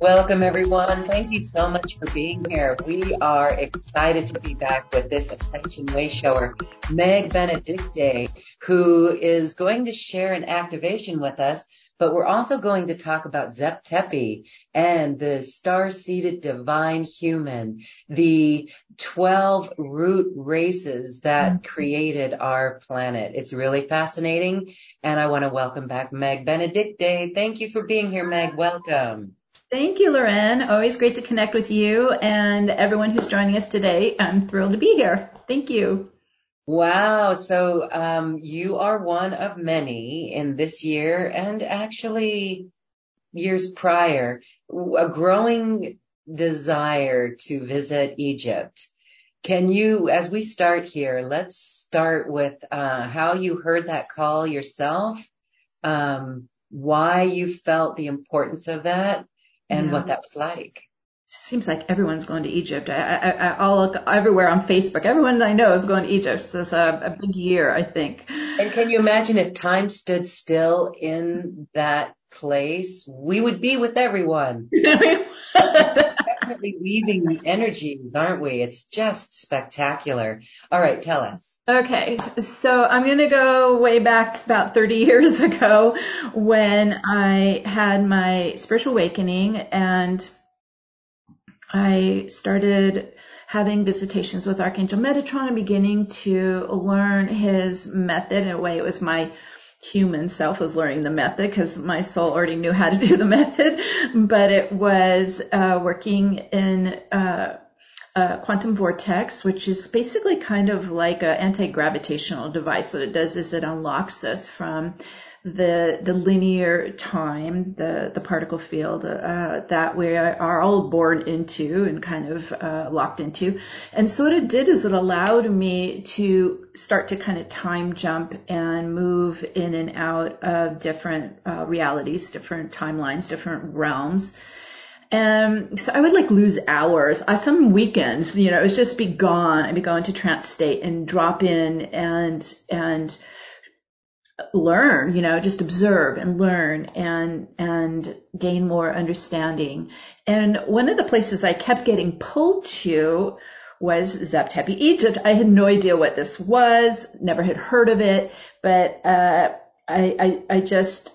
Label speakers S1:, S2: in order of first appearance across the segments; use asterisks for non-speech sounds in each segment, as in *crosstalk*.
S1: Welcome, everyone. Thank you so much for being here. We are excited to be back with this Ascension Way shower, Meg Benedicte, who is going to share an activation with us. But we're also going to talk about Zep Tepi and the star-seeded divine human, the 12 root races that mm-hmm. created our planet. It's really fascinating. And I want to welcome back Meg Benedicte. Thank you for being here, Meg. Welcome.
S2: Thank you, Loren. Always great to connect with you and everyone who's joining us today. I'm thrilled to be here. Thank you.
S1: Wow. So um, you are one of many in this year and actually years prior, a growing desire to visit Egypt. Can you, as we start here, let's start with uh, how you heard that call yourself, um, why you felt the importance of that, and yeah. what that was like.
S2: Seems like everyone's going to Egypt. I, I, I'll look everywhere on Facebook. Everyone I know is going to Egypt. So it's a, a big year, I think.
S1: And can you imagine if time stood still in that place? We would be with everyone. *laughs* *laughs* Definitely weaving the energies, aren't we? It's just spectacular. All right, tell us.
S2: Okay, so I'm going to go way back about 30 *laughs* years ago when I had my spiritual awakening and I started having visitations with Archangel Metatron and beginning to learn his method. In a way, it was my human self was learning the method because my soul already knew how to do the *laughs* method, but it was uh, working in uh, uh, quantum vortex, which is basically kind of like an anti-gravitational device. What it does is it unlocks us from the the linear time, the the particle field uh, that we are all born into and kind of uh, locked into. And so what it did is it allowed me to start to kind of time jump and move in and out of different uh, realities, different timelines, different realms. And so I would like lose hours. I, some weekends, you know, it was just be gone. I'd be going to trance state and drop in and, and learn, you know, just observe and learn and, and gain more understanding. And one of the places I kept getting pulled to was Zep Tepi, Egypt. I had no idea what this was, never had heard of it, but, uh, I, I, I just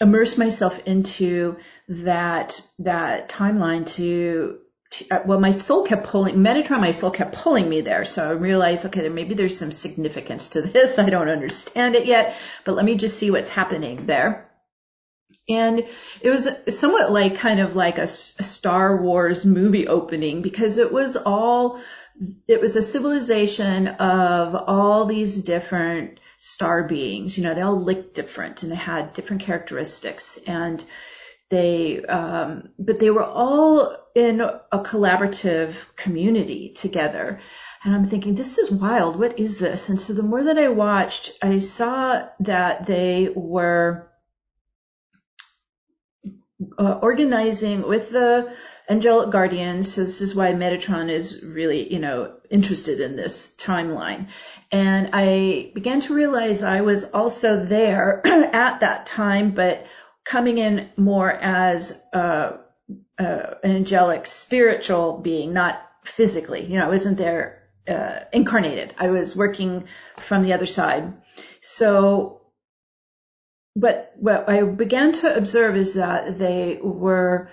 S2: immerse myself into that that timeline to, to uh, well my soul kept pulling Metatron my soul kept pulling me there. So I realized okay there maybe there's some significance to this. *laughs* I don't understand it yet but let me just see what's happening there. And it was somewhat like kind of like a, a Star Wars movie opening because it was all it was a civilization of all these different star beings. You know, they all looked different and they had different characteristics and they, um, but they were all in a collaborative community together. And I'm thinking, this is wild. What is this? And so the more that I watched, I saw that they were uh, organizing with the angelic guardians. So this is why Metatron is really, you know, interested in this timeline. And I began to realize I was also there *clears throat* at that time, but coming in more as uh, uh, an angelic spiritual being, not physically. You know, I wasn't there uh, incarnated. I was working from the other side. So, but what I began to observe is that they were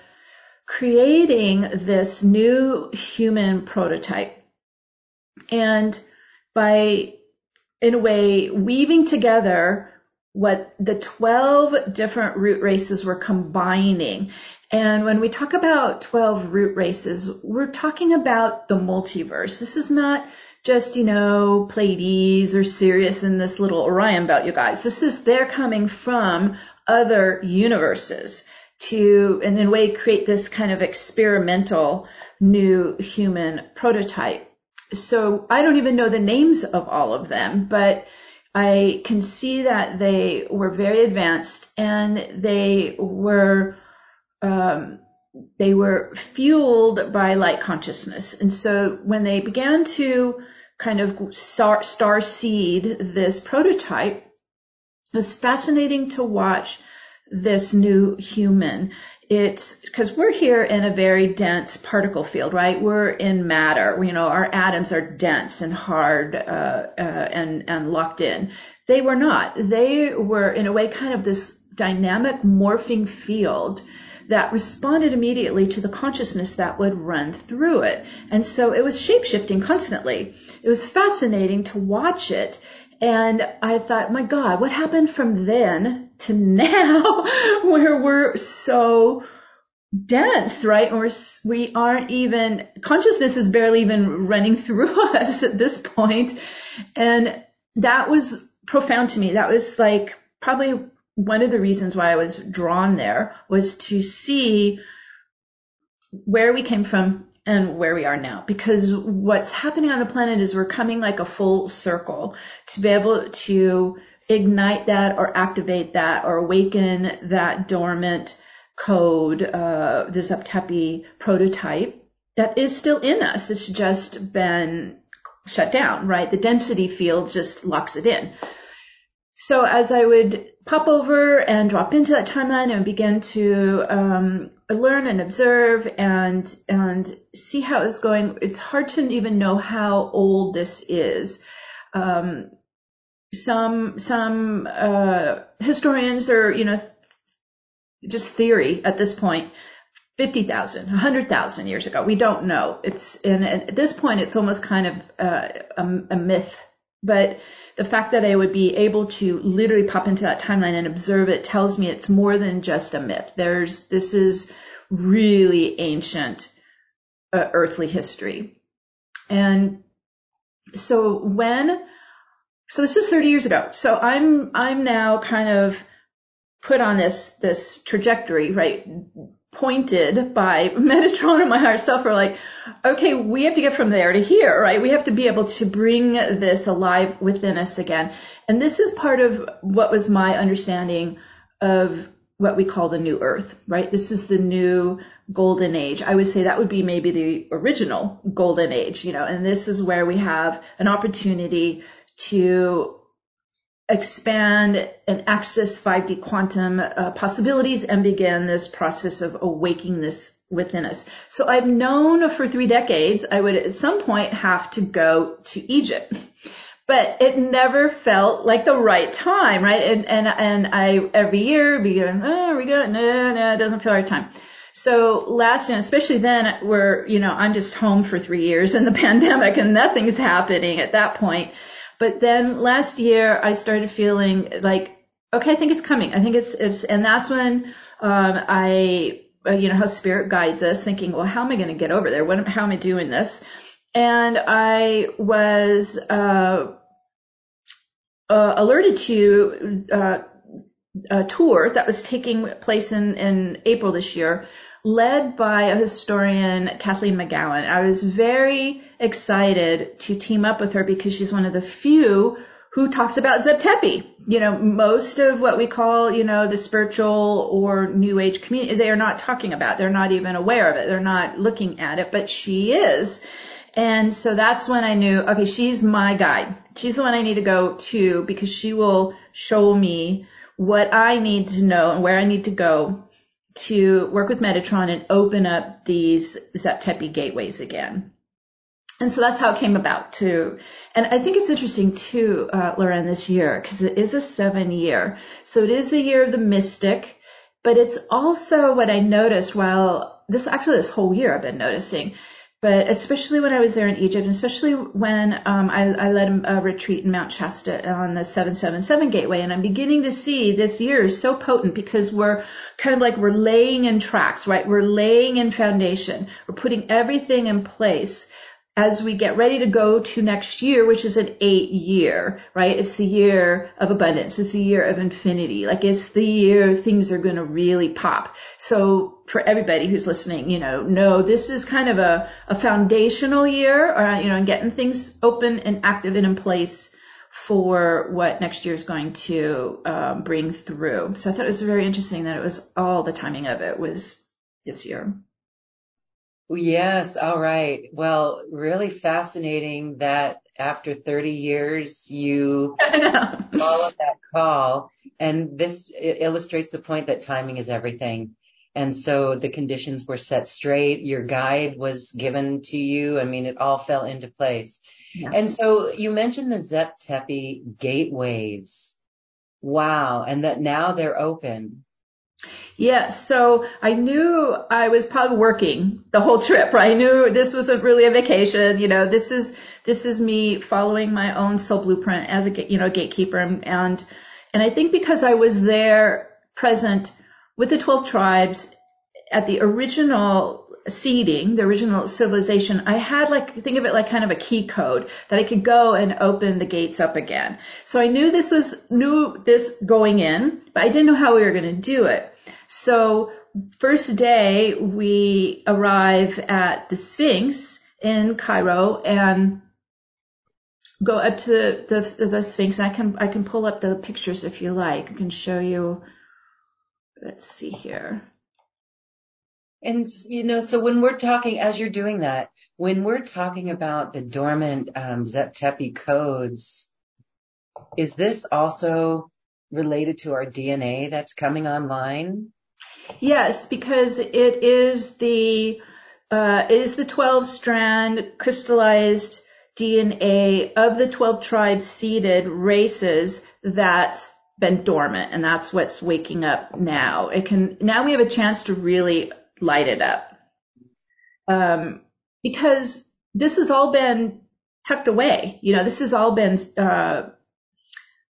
S2: creating this new human prototype. And by, in a way, weaving together what the 12 different root races were combining. And when we talk about 12 root races, we're talking about the multiverse. This is not just, you know, Pleiades or Sirius in this little Orion belt, you guys. This is, they're coming from other universes to, in a way, create this kind of experimental new human prototype. so I don't even know the names of all of them, but I can see that they were very advanced and they were um, they were fueled by light consciousness. And so when they began to kind of star, star seed this prototype, it was fascinating to watch this new human. It's because we're here in a very dense particle field, right? We're in matter. You know, our atoms are dense and hard uh, uh, and and locked in. They were not. They were in a way kind of this dynamic morphing field that responded immediately to the consciousness that would run through it. And so it was shapeshifting constantly. It was fascinating to watch it. And I thought, my God, what happened from then to now *laughs* where we're so dense, right? Or we aren't even, consciousness is barely even running through *laughs* us at this point. And that was profound to me. That was like probably one of the reasons why I was drawn there was to see where we came from and where we are now. Because what's happening on the planet is we're coming like a full circle to be able to ignite that or activate that or awaken that dormant code, uh, the Zeptepi prototype that is still in us. It's just been shut down, right? The density field just locks it in. So as I would pop over and drop into that timeline and begin to um, learn and observe and and see how it's going, it's hard to even know how old this is. Um, some some uh, historians are you know just theory at this point. 50,000, 100,000 years ago. We don't know. It's, and at this point, it's almost kind of uh, a, a myth. But the fact that I would be able to literally pop into that timeline and observe it tells me it's more than just a myth. There's, this is really ancient uh, earthly history. And so when, so this is 30 years ago. So I'm, I'm now kind of put on this, this trajectory, right? Pointed by *laughs* Metatron and my higher self are like, okay, we have to get from there to here, right? We have to be able to bring this alive within us again. And this is part of what was my understanding of what we call the new earth, right? This is the new golden age. I would say that would be maybe the original golden age, you know, and this is where we have an opportunity to expand and access 5D quantum uh, possibilities and begin this process of awakening this within us. So I've known for three decades I would at some point have to go to Egypt. But it never felt like the right time, right? And and and I every year be going, oh, are we good? No, no, it doesn't feel right time. So last year, especially then, where you know I'm just home for three years in the *laughs* pandemic and nothing's happening at that point. But then last year I started feeling like, okay, I think it's coming. I think it's, it's, and that's when, um, I, uh, you know, how spirit guides us thinking, well, how am I going to get over there? What, how am I doing this? And I was, uh, uh, alerted to, uh, a tour that was taking place in, in April this year led by a historian, Kathleen McGowan. I was very excited to team up with her because she's one of the few who talks about Zeptepi. You know, most of what we call, you know, the spiritual or new age community, they are not talking about. They're not even aware of it. They're not looking at it, but she is. And so that's when I knew, okay, she's my guide. She's the one I need to go to because she will show me what I need to know and where I need to go to work with Metatron and open up these Zeptepi gateways again. And so that's how it came about too. And I think it's interesting too, uh, Loren, this year, because it is a seven year. So it is the year of the mystic, but it's also what I noticed while this, actually this whole year I've been noticing but especially when I was there in Egypt, and especially when um, I, I, led a retreat in Mount Shasta on the 777 gateway, and I'm beginning to see this year is so potent because we're kind of like we're laying in tracks, right? We're laying in foundation. We're putting everything in place. As we get ready to go to next year, which is an eight year, right? It's the year of abundance. It's the year of infinity. Like it's the year things are going to really pop. So for everybody who's listening, you know, no, this is kind of a, a foundational year, uh, you know, and getting things open and active and in place for what next year is going to um, bring through. So I thought it was very interesting that it was all the timing of it was this year.
S1: Yes. All right. Well, really fascinating that after 30 years you *laughs* followed that call. And this illustrates the point that timing is everything. And so the conditions were set straight. Your guide was given to you. I mean, it all fell into place. Yeah. And so you mentioned the Zep Tepi gateways. Wow. And that now they're open.
S2: Yes. So I knew I was probably working the whole trip, right? I knew this wasn't really a vacation. You know, this is, this is me following my own soul blueprint as a, you know, gatekeeper. And, and, and I think because I was there present with the 12 tribes at the original seeding, the original civilization, I had like, think of it like kind of a key code that I could go and open the gates up again. So I knew this was, knew this going in, but I didn't know how we were going to do it. So first day we arrive at the Sphinx in Cairo and go up to the, the, the Sphinx. I can, I can pull up the pictures if you like. I can show you. Let's see here.
S1: And, you know, so when we're talking, as you're doing that, when we're talking about the dormant um, Zep Tepi codes, is this also related to our DNA that's coming online?
S2: Yes, because it is the uh, it is the 12 strand crystallized DNA of the 12 tribes seeded races that's been dormant and that's what's waking up now. It can now we have a chance to really light it up. Um, because this has all been tucked away. You know, this has all been uh,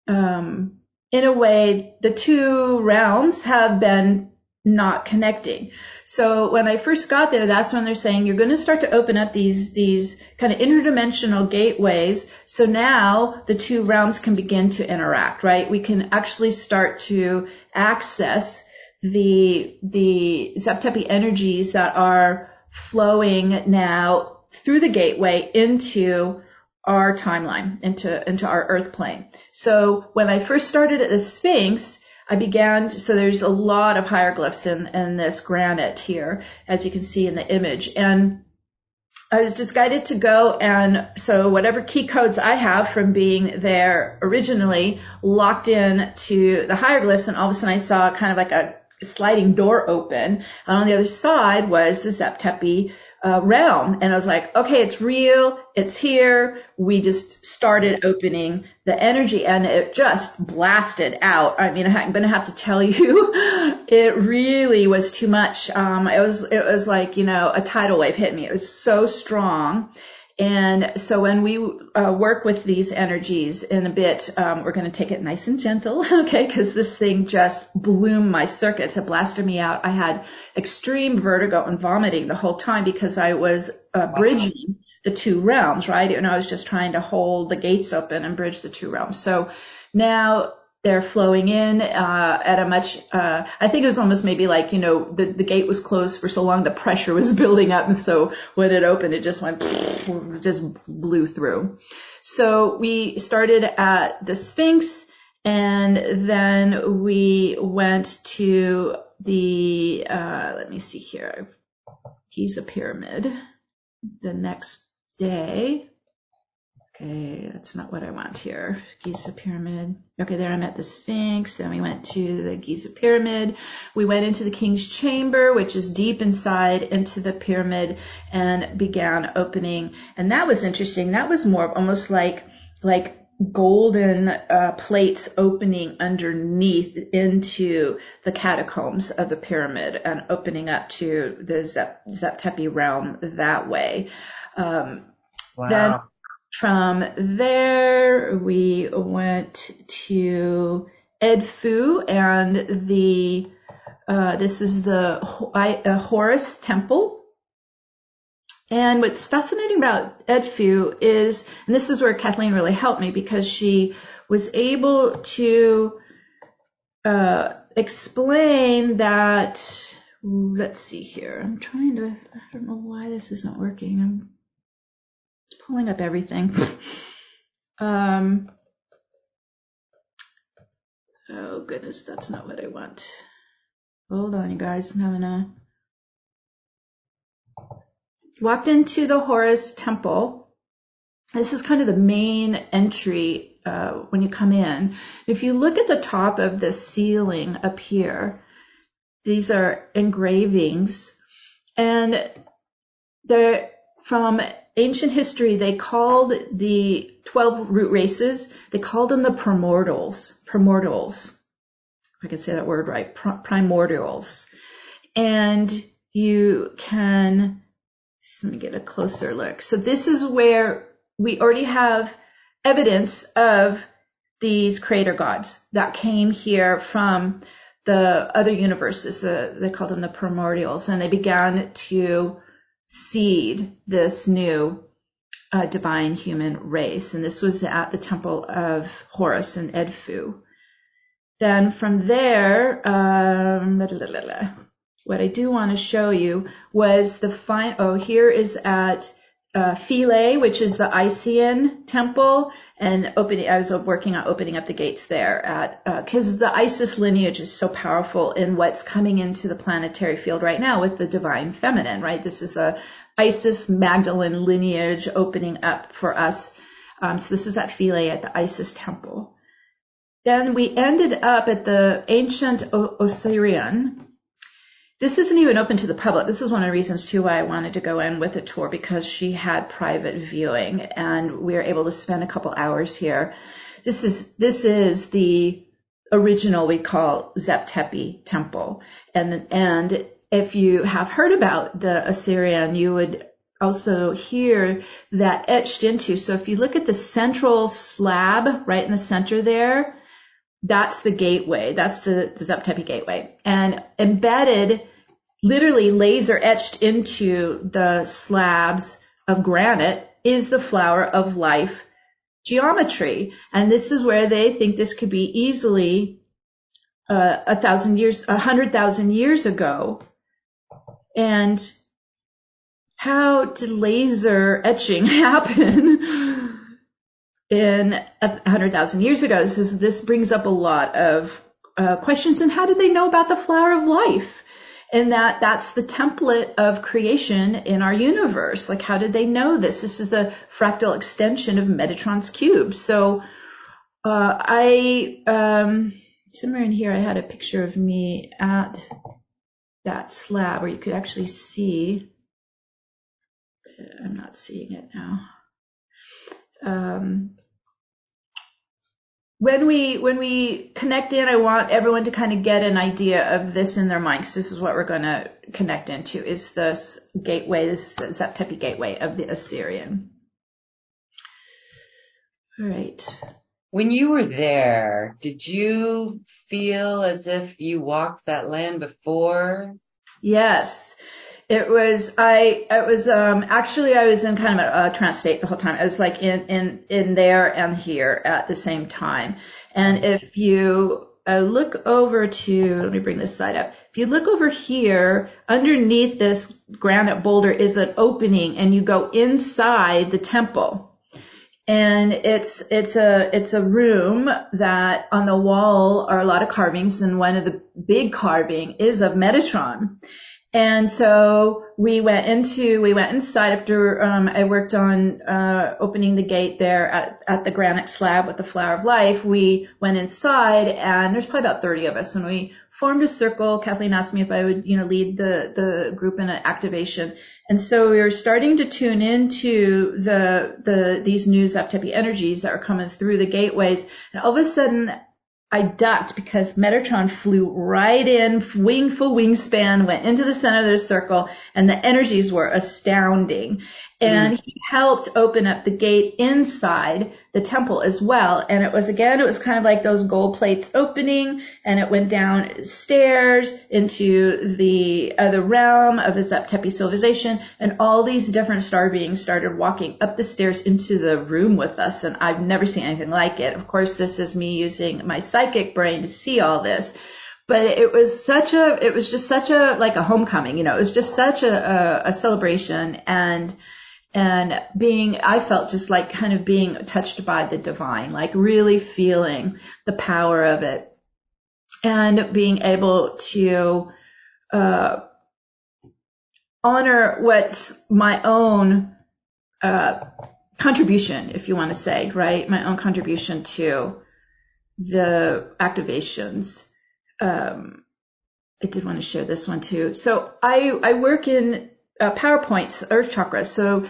S2: um, in a way the two realms have been not connecting. So when I first got there, that's when they're saying you're going to start to open up these, these kind of interdimensional gateways. So now the two realms can begin to interact, right? We can actually start to access the, the Zep Tepi energies that are flowing now through the gateway into our timeline, into, into our earth plane. So when I first started at the Sphinx, I began to, so there's a lot of hieroglyphs in, in this granite here, as you can see in the image. And I was just guided to go and so whatever key codes I have from being there originally locked in to the hieroglyphs and all of a sudden I saw kind of like a sliding door open. And on the other side was the Zep Tepi uh, realm. And I was like, okay, it's real. It's here. We just started opening the energy and it just blasted out. I mean, I'm going to have to tell *laughs* you, it really was too much. Um, it was, it was like, you know, a tidal wave hit me. It was so strong. And so when we uh, work with these energies in a bit, um, we're going to take it nice and gentle, *laughs* okay? Because this thing just blew my circuits. It blasted me out. I had extreme vertigo and vomiting the whole time because I was uh, bridging the two realms, right? And I was just trying to hold the gates open and bridge the two realms. So now they're flowing in uh, at a much. Uh, I think it was almost maybe like you know the the gate was closed for so long, the pressure was *laughs* building up, and so when it opened, it just went *laughs* just blew through. So we started at the Sphinx, and then we went to the. Uh, let me see here, Giza pyramid. The next day. Okay, that's not what I want here. Giza Pyramid. Okay, there I'm at the Sphinx. Then we went to the Giza Pyramid. We went into the King's Chamber, which is deep inside into the pyramid and began opening. And that was interesting. That was more of almost like, like golden uh, plates opening underneath into the catacombs of the pyramid and opening up to the Zep, Zep Tepi realm that way. Um,
S1: wow. Then
S2: from there, we went to Edfu and the, uh, this is the uh, Horus Temple. And what's fascinating about Edfu is, and this is where Kathleen really helped me because she was able to uh, explain that. Let's see here. I'm trying to. I don't know why this isn't working. I'm pulling up everything. um, oh goodness, that's not what I want. Hold on, you guys. I'm having a walked into the Horus temple. This is kind of the main entry uh, when you come in. If you look at the top of the ceiling up here, these are engravings, and they're from ancient history. They called the twelve root races. They called them the primordials. Primordials. If I can say that word right. Primordials. And you can let me get a closer look. So this is where we already have evidence of these creator gods that came here from the other universes. The, they called them the primordials, and they began to seed this new uh, divine human race. And this was at the temple of Horus in Edfu. Then from there, um, what I do want to show you was the fine, oh, here is at uh, Philae, which is the Isean temple, and opening, I was working on opening up the gates there at, because uh, the Isis lineage is so powerful in what's coming into the planetary field right now with the divine feminine, right? This is the Isis Magdalene lineage opening up for us. Um, so this was at Philae at the Isis temple. Then we ended up at the ancient o- Osirian, this isn't even open to the public. This is one of the reasons too why I wanted to go in with a tour because she had private viewing and we were able to spend a couple hours here. This is, this is the original we call Zep Tepi temple. And, and if you have heard about the Osirian, you would also hear that etched into. So if you look at the central slab right in the center there, that's the gateway. That's the, the Zeptepi gateway. And embedded literally laser etched into the slabs of granite is the flower of life geometry. And this is where they think this could be easily uh, a thousand years, a hundred thousand years ago. And how did laser etching *laughs* happen in a hundred thousand years ago? This is, this brings up a lot of uh, questions. And how did they know about the flower of life? And that that's the template of creation in our universe. Like, how did they know this? This is the fractal extension of Metatron's cube. So, uh, I, um, somewhere in here, I had a picture of me at that slab where you could actually see. I'm not seeing it now. Um, when we when we connect in, I want everyone to kind of get an idea of this in their mind because this is what we're going to connect into is this gateway, this Zep Tepi gateway of the Osirian. All right.
S1: When you were there, did you feel as if you walked that land before?
S2: Yes. It was I. It was um actually I was in kind of a, a trance state the whole time. I was like in in in there and here at the same time. And if you uh, look over to let me bring this side up. If you look over here, underneath this granite boulder is an opening, and you go inside the temple and it's it's a it's a room that on the wall are a lot of carvings and one of the big carving is of Metatron and so we went into, we went inside after um, I worked on uh, opening the gate there at, at the granite slab with the flower of life. We went inside, and there's probably about 30 of us, and we formed a circle. Kathleen asked me if I would, you know, lead the the group in an activation, and so we were starting to tune into the the these new Zep Tepi energies that are coming through the gateways, and all of a sudden I ducked because Metatron flew right in, wing full wingspan, went into the center of the circle, and the energies were astounding. And mm. he helped open up the gate inside the temple as well. And it was again, it was kind of like those gold plates opening and it went down stairs into the other realm of the Zep Tepi civilization. And all these different star beings started walking up the stairs into the room with us. And I've never seen anything like it. Of course, this is me using my psychic brain to see all this but it was such a it was just such a like a homecoming you know it was just such a, a, a celebration and and being, I felt just like kind of being touched by the divine, like really feeling the power of it and being able to, uh, honor what's my own, uh, contribution, if you want to say, right? My own contribution to the activations. Um, I did want to share this one too. So I, I work in uh, power points, Earth Chakra. So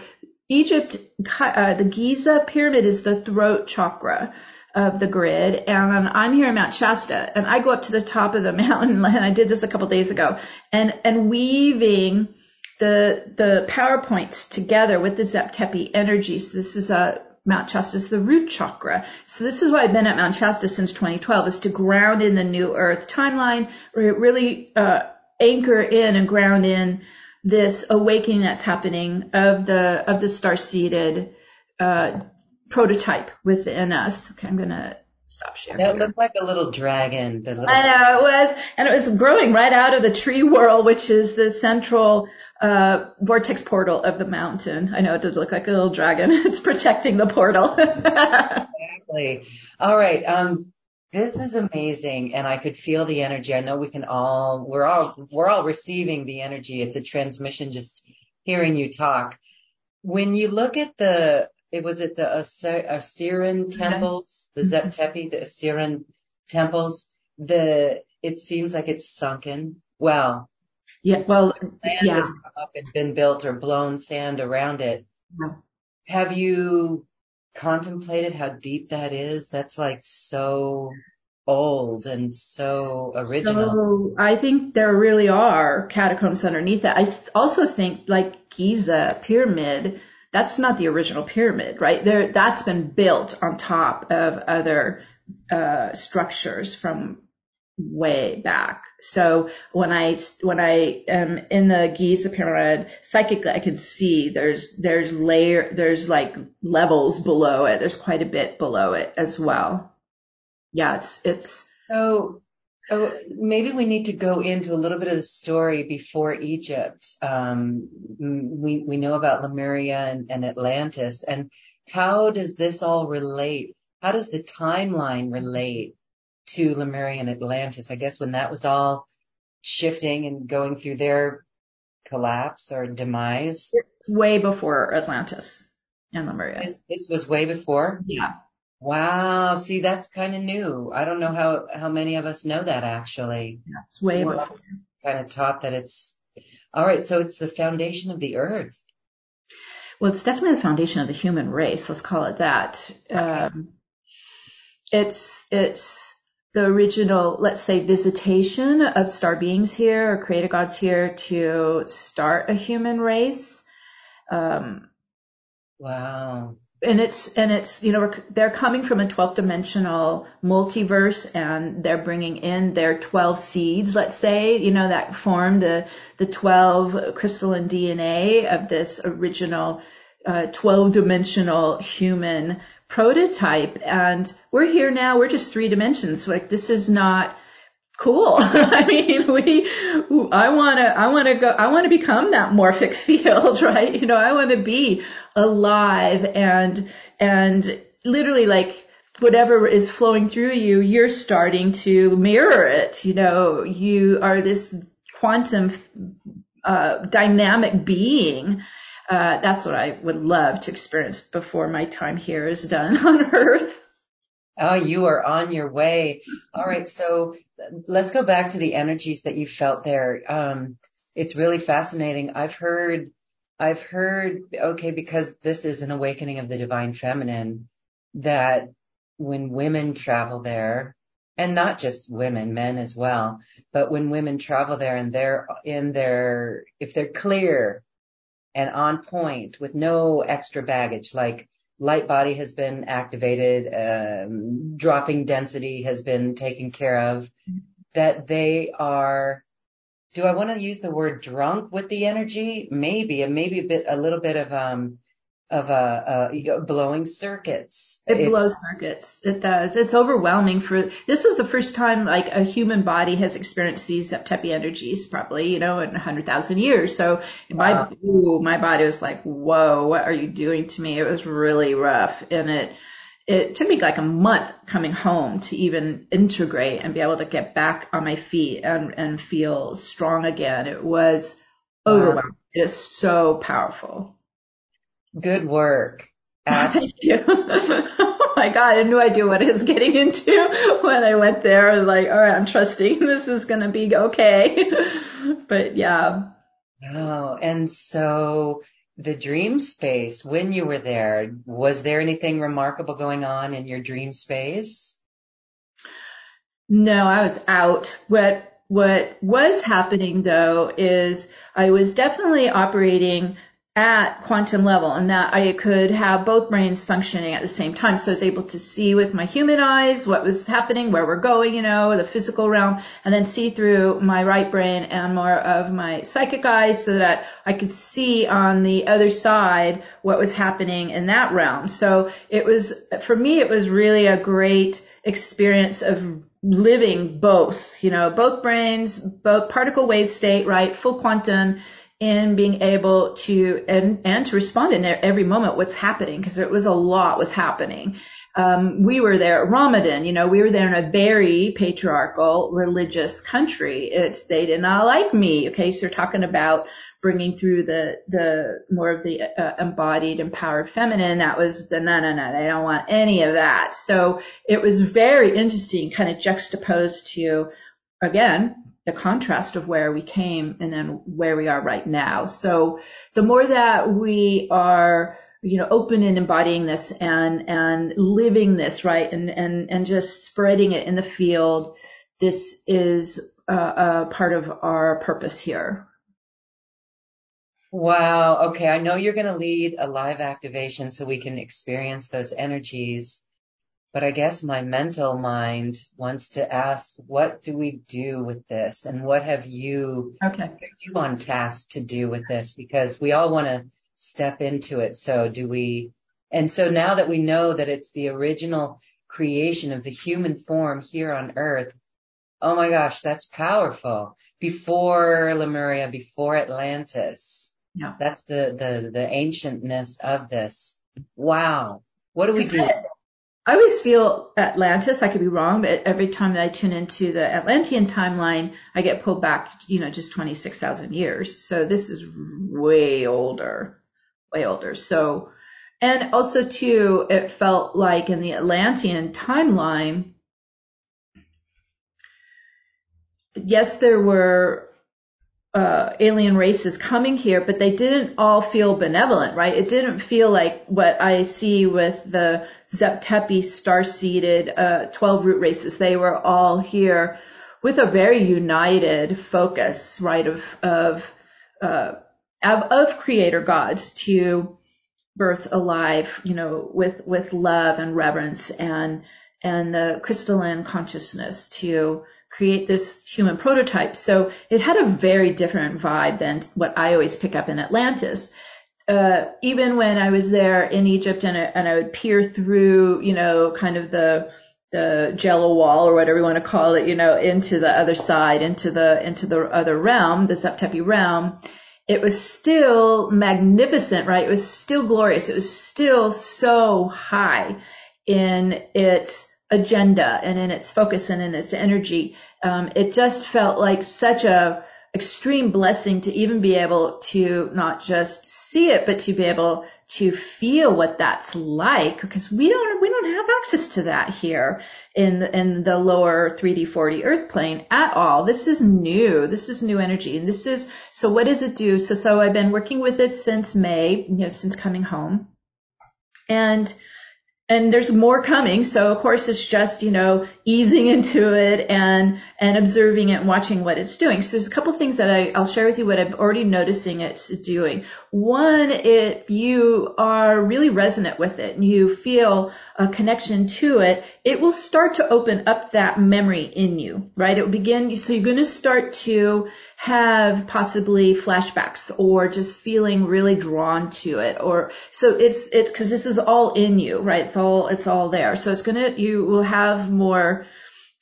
S2: Egypt, uh, the Giza pyramid is the throat chakra of the grid. And I'm here in Mount Shasta and I go up to the top of the *laughs* mountain and I did this a couple days ago and, and weaving the, the power points together with the Zep Tepi energy. So this is a, Mount Shasta is the root chakra. So this is why I've been at Mount Shasta since 2012 is to ground in the new earth timeline, really, uh, anchor in and ground in this awakening that's happening of the of the star seeded uh, prototype within us. Okay, I'm gonna stop sharing.
S1: That looked like a little dragon. The little
S2: I know it was, and it was growing right out of the tree whorl, which is the central uh, vortex portal of the mountain. I know it does look like a little dragon. *laughs* it's protecting the portal. *laughs*
S1: exactly. All right. Um, this is amazing. And I could feel the energy. I know we can all, we're all, we're all receiving the energy. It's a transmission just hearing you talk. When you look at the, it was it the Osirian mm-hmm. temples, the mm-hmm. Zep Tepi, the Osirian temples, the, it seems like it's sunken. Well,
S2: yeah, well,
S1: land yeah. has come up and been built or blown sand around it. Yeah. Have you contemplated how deep that is? That's like so old and so original.
S2: So I think there really are catacombs underneath it. I also think like Giza pyramid, that's not the original pyramid, right? There, that's been built on top of other uh, structures from way back. So when I when I am in the Giza pyramid, psychically I can see there's there's layer there's like levels below it. There's quite a bit below it as well. Yeah, it's it's
S1: so. Oh, maybe we need to go into a little bit of the story before Egypt. Um, we we know about Lemuria and, and Atlantis, and how does this all relate? How does the timeline relate to Lemuria and Atlantis. I guess when that was all shifting and going through their collapse or demise.
S2: Way before Atlantis and Lemuria.
S1: This, this was way before?
S2: Yeah.
S1: Wow. See, that's kind of new. I don't know how, how many of us know that actually.
S2: Yeah, it's way We're before.
S1: Kind of taught that it's, all right. So it's the foundation of the earth.
S2: Well, it's definitely the foundation of the human race. Let's call it that. Okay. Um, it's, it's, the original, let's say, visitation of star beings here or creator gods here to start a human race. Um,
S1: wow.
S2: And it's, and it's, you know, they're coming from a 12 dimensional multiverse and they're bringing in their 12 seeds, let's say, you know, that form the, the 12 crystalline DNA of this original, uh, 12 dimensional human prototype and we're here now. We're just three dimensions. Like this is not cool. *laughs* I mean, we, I want to, I want to go, I want to become that morphic *laughs* field, right? You know, I want to be alive and, and literally like whatever is flowing through you, you're starting to mirror it. You know, you are this quantum, uh, dynamic being uh, that's what I would love to experience before my time here is done *laughs* on Earth.
S1: Oh, you are on your way. All right. So let's go back to the energies that you felt there. Um, it's really fascinating. I've heard, I've heard, okay, because this is an awakening of the divine feminine that when women travel there, and not just women, men as well. But when women travel there and they're in their, if they're clear and on point with no extra baggage, like light body has been activated, um, dropping density has been taken care of, that they are, do I want to use the word drunk with the energy? Maybe, and maybe a bit, a little bit of, um, of uh, uh, blowing circuits.
S2: It, it blows circuits. It does. It's overwhelming for, this was the first time like a human body has experienced these Zep-Tepi energies probably, you know, in a hundred thousand years. So wow. my, ooh, my body was like, whoa, what are you doing to me? It was really rough and it, it took me like a month coming home to even integrate and be able to get back on my feet and, and feel strong again. It was overwhelming. Wow. It is so powerful.
S1: Good work. *laughs*
S2: Thank you. *laughs* oh my God, I had no idea what I was getting into when I went there. I was like, all right, I'm trusting *laughs* this is going to be okay. but yeah.
S1: Oh, and so the dream space, when you were there, was there anything remarkable going on in your dream space?
S2: No, I was out. What what was happening though is I was definitely operating at quantum level and that I could have both brains functioning at the same time. So I was able to see with my human eyes what was happening, where we're going, you know, the physical realm, and then see through my right brain and more of my psychic eyes so that I could see on the other side what was happening in that realm. So it was, for me, it was really a great experience of living both, you know, both brains, both particle wave state, right? Full quantum in being able to and and to respond in every moment what's happening because it was a lot was happening. Um, we were there at Ramadan, you know, we were there in a very patriarchal religious country. It's they did not like me. Okay, so they're talking about bringing through the the more of the uh, embodied, empowered feminine. That was the no, no, no. They don't want any of that. So it was very interesting, kind of juxtaposed to again the contrast of where we came and then where we are right now. So the more that we are, you know, open and embodying this and, and living this, right, and, and, and just spreading it in the field, this is a, a part of our purpose here.
S1: Wow. Okay. I know you're going to lead a live activation so we can experience those energies. But I guess my mental mind wants to ask, what do we do with this? And what have you,
S2: okay.
S1: you on task to do with this? Because we all want to step into it. So do we, and so now that we know that it's the original creation of the human form here on earth, oh my gosh, that's powerful. Before Lemuria, before Atlantis.
S2: Yeah.
S1: That's the, the, the ancientness of this. Wow. What do we do?
S2: I always feel Atlantis. I could be wrong, but every time that I tune into the Atlantean timeline, I get pulled back, you know, just 26,000 years. So this is way older, way older. So, and also too, it felt like in the Atlantean timeline, yes, there were uh, alien races coming here, but they didn't all feel benevolent, right? It didn't feel like what I see with the Zep-Tepi star-seeded uh, 12 root races. They were all here with a very united focus, right, of of uh, of, of creator gods to birth alive, you know, with with love and reverence and and the crystalline consciousness to create this human prototype. So it had a very different vibe than what I always pick up in Atlantis. Uh, even when I was there in Egypt and I, and I would peer through, you know, kind of the, the jello wall or whatever you want to call it, you know, into the other side, into the, into the other realm, the Zep-Tepi realm, it was still magnificent, right? It was still glorious. It was still so high in its agenda and in its focus and in its energy. Um, it just felt like such a extreme blessing to even be able to not just see it, but to be able to feel what that's like because we don't we don't have access to that here in the, in the lower 3D 4D earth plane at all. This is new. This is new energy and this is so what does it do? So so I've been working with it since May, you know, since coming home. And and there's more coming. So of course it's just, you know, easing *laughs* into it and, and observing it and watching what it's doing. So there's a couple things that I, I'll share with you what I'm already noticing it's doing. One, if you are really resonant with it and you feel a connection to it, it will start to open up that memory in you, right? It will begin, so you're going to start to have possibly flashbacks or just feeling really drawn to it or so it's it's because this is all in you right? It's all it's all there. So it's gonna you will have more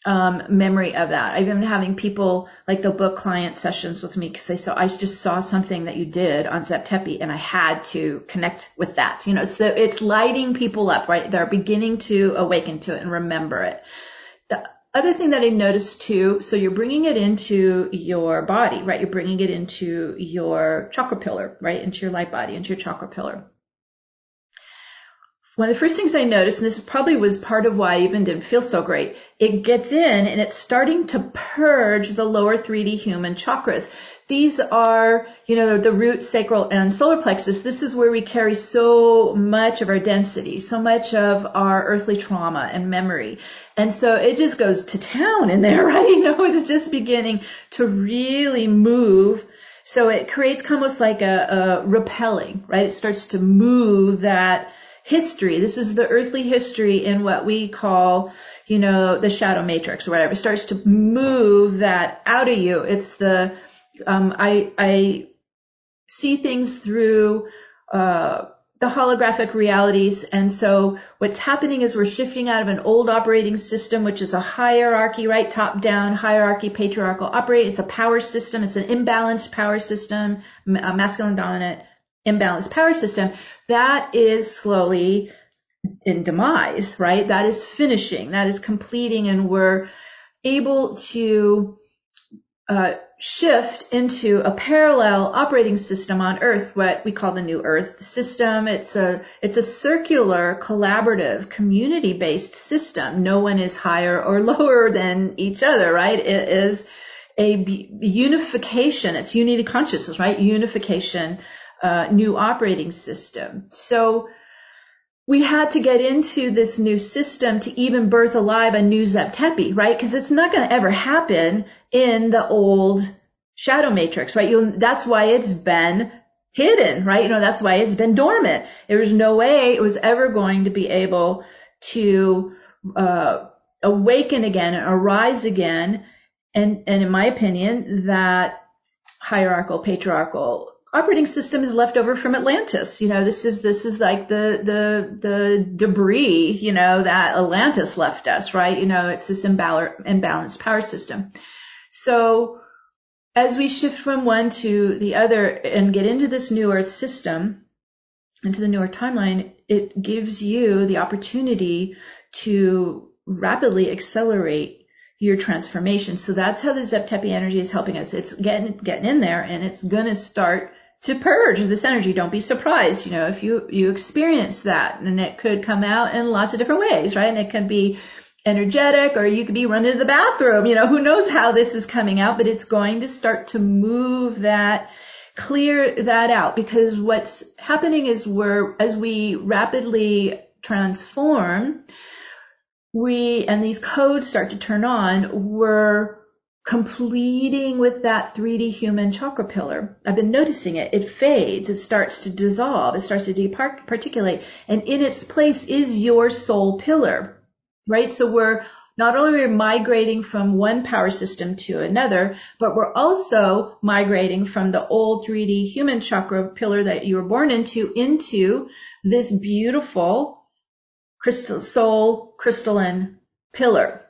S2: um, memory of that. I've been having people like they'll book client sessions with me because they saw i just saw something that you did on Zep Tepi and i had to connect with that you know? So it's lighting people up right? They're beginning to awaken to it and remember it other thing that I noticed too, so you're bringing it into your body, right? You're bringing it into your chakra pillar, right? Into your light body, into your chakra pillar. One of the first things I noticed, and this probably was part of why I even didn't feel so great, it gets in and it's starting to purge the lower 3D human chakras. These are, you know, the root, sacral, and solar plexus. This is where we carry so much of our density, so much of our earthly trauma and memory. And so it just goes to town in there, *laughs* right? You know, it's just beginning to really move. So it creates almost like a, a repelling, right? It starts to move that history. This is the earthly history in what we call, you know, the shadow matrix or whatever. It starts to move that out of you. It's the, um, I, I see things through, uh, the holographic realities. And so what's happening is we're shifting out of an old operating system, which is a hierarchy, right? Top down hierarchy, patriarchal operate. It's a power system. It's an imbalanced power system, a masculine dominant imbalanced power system. That is slowly in demise, right? That is finishing. That is completing and we're able to uh, shift into a parallel operating system on Earth, what we call the New Earth system. It's a it's a circular, collaborative, community-based system. No one is higher or *laughs* lower than each other, right? It is a unification. It's unity consciousness, right? Unification, uh, new operating system. So we had to get into this new system to even birth alive a new Zep Tepi, right? Because it's not going to ever happen in the old shadow matrix, right? you that's why it's been hidden, right? You know, that's why it's been dormant. There was no way it was ever going to be able to uh, awaken again and arise again. And, and in my opinion, that hierarchical, patriarchal operating system is left over from Atlantis. You know, this is, this is like the, the, the debris, you know, that Atlantis left us, right? You know, it's this imbal- imbalanced power system. So as we shift from one to the other and get into this new earth system, into the newer timeline, it gives you the opportunity to rapidly accelerate your transformation. So that's how the Zep Tepi energy is helping us. It's getting, getting in there and it's going to start to purge this energy. Don't be surprised, you know, if you, you experience that and it could come out in lots of different ways, right? And it can be energetic or you could be running to the bathroom, you know, who knows how this is coming out, but it's going to start to move that, clear that out because what's happening is we're, as we rapidly transform, we, and these codes start to turn on, we're completing with that 3D human chakra pillar. I've been noticing it. It fades. It starts to dissolve. It starts to departiculate. And in its place is your soul pillar, right? So we're not only are we migrating from one power system to another, but we're also migrating from the old 3D human chakra pillar that you were born into, into this beautiful crystal, soul crystalline pillar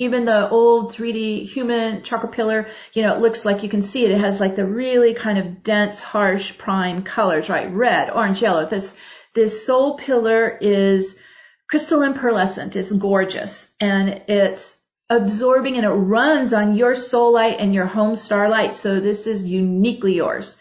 S2: even the old 3D human chakra pillar, you know, it looks like you can see it. It has like the really kind of dense, harsh prime colors, right? Red, orange, yellow. This, this soul pillar is crystalline pearlescent. It's gorgeous and it's absorbing and it runs on your soul light and your home starlight. So this is uniquely yours.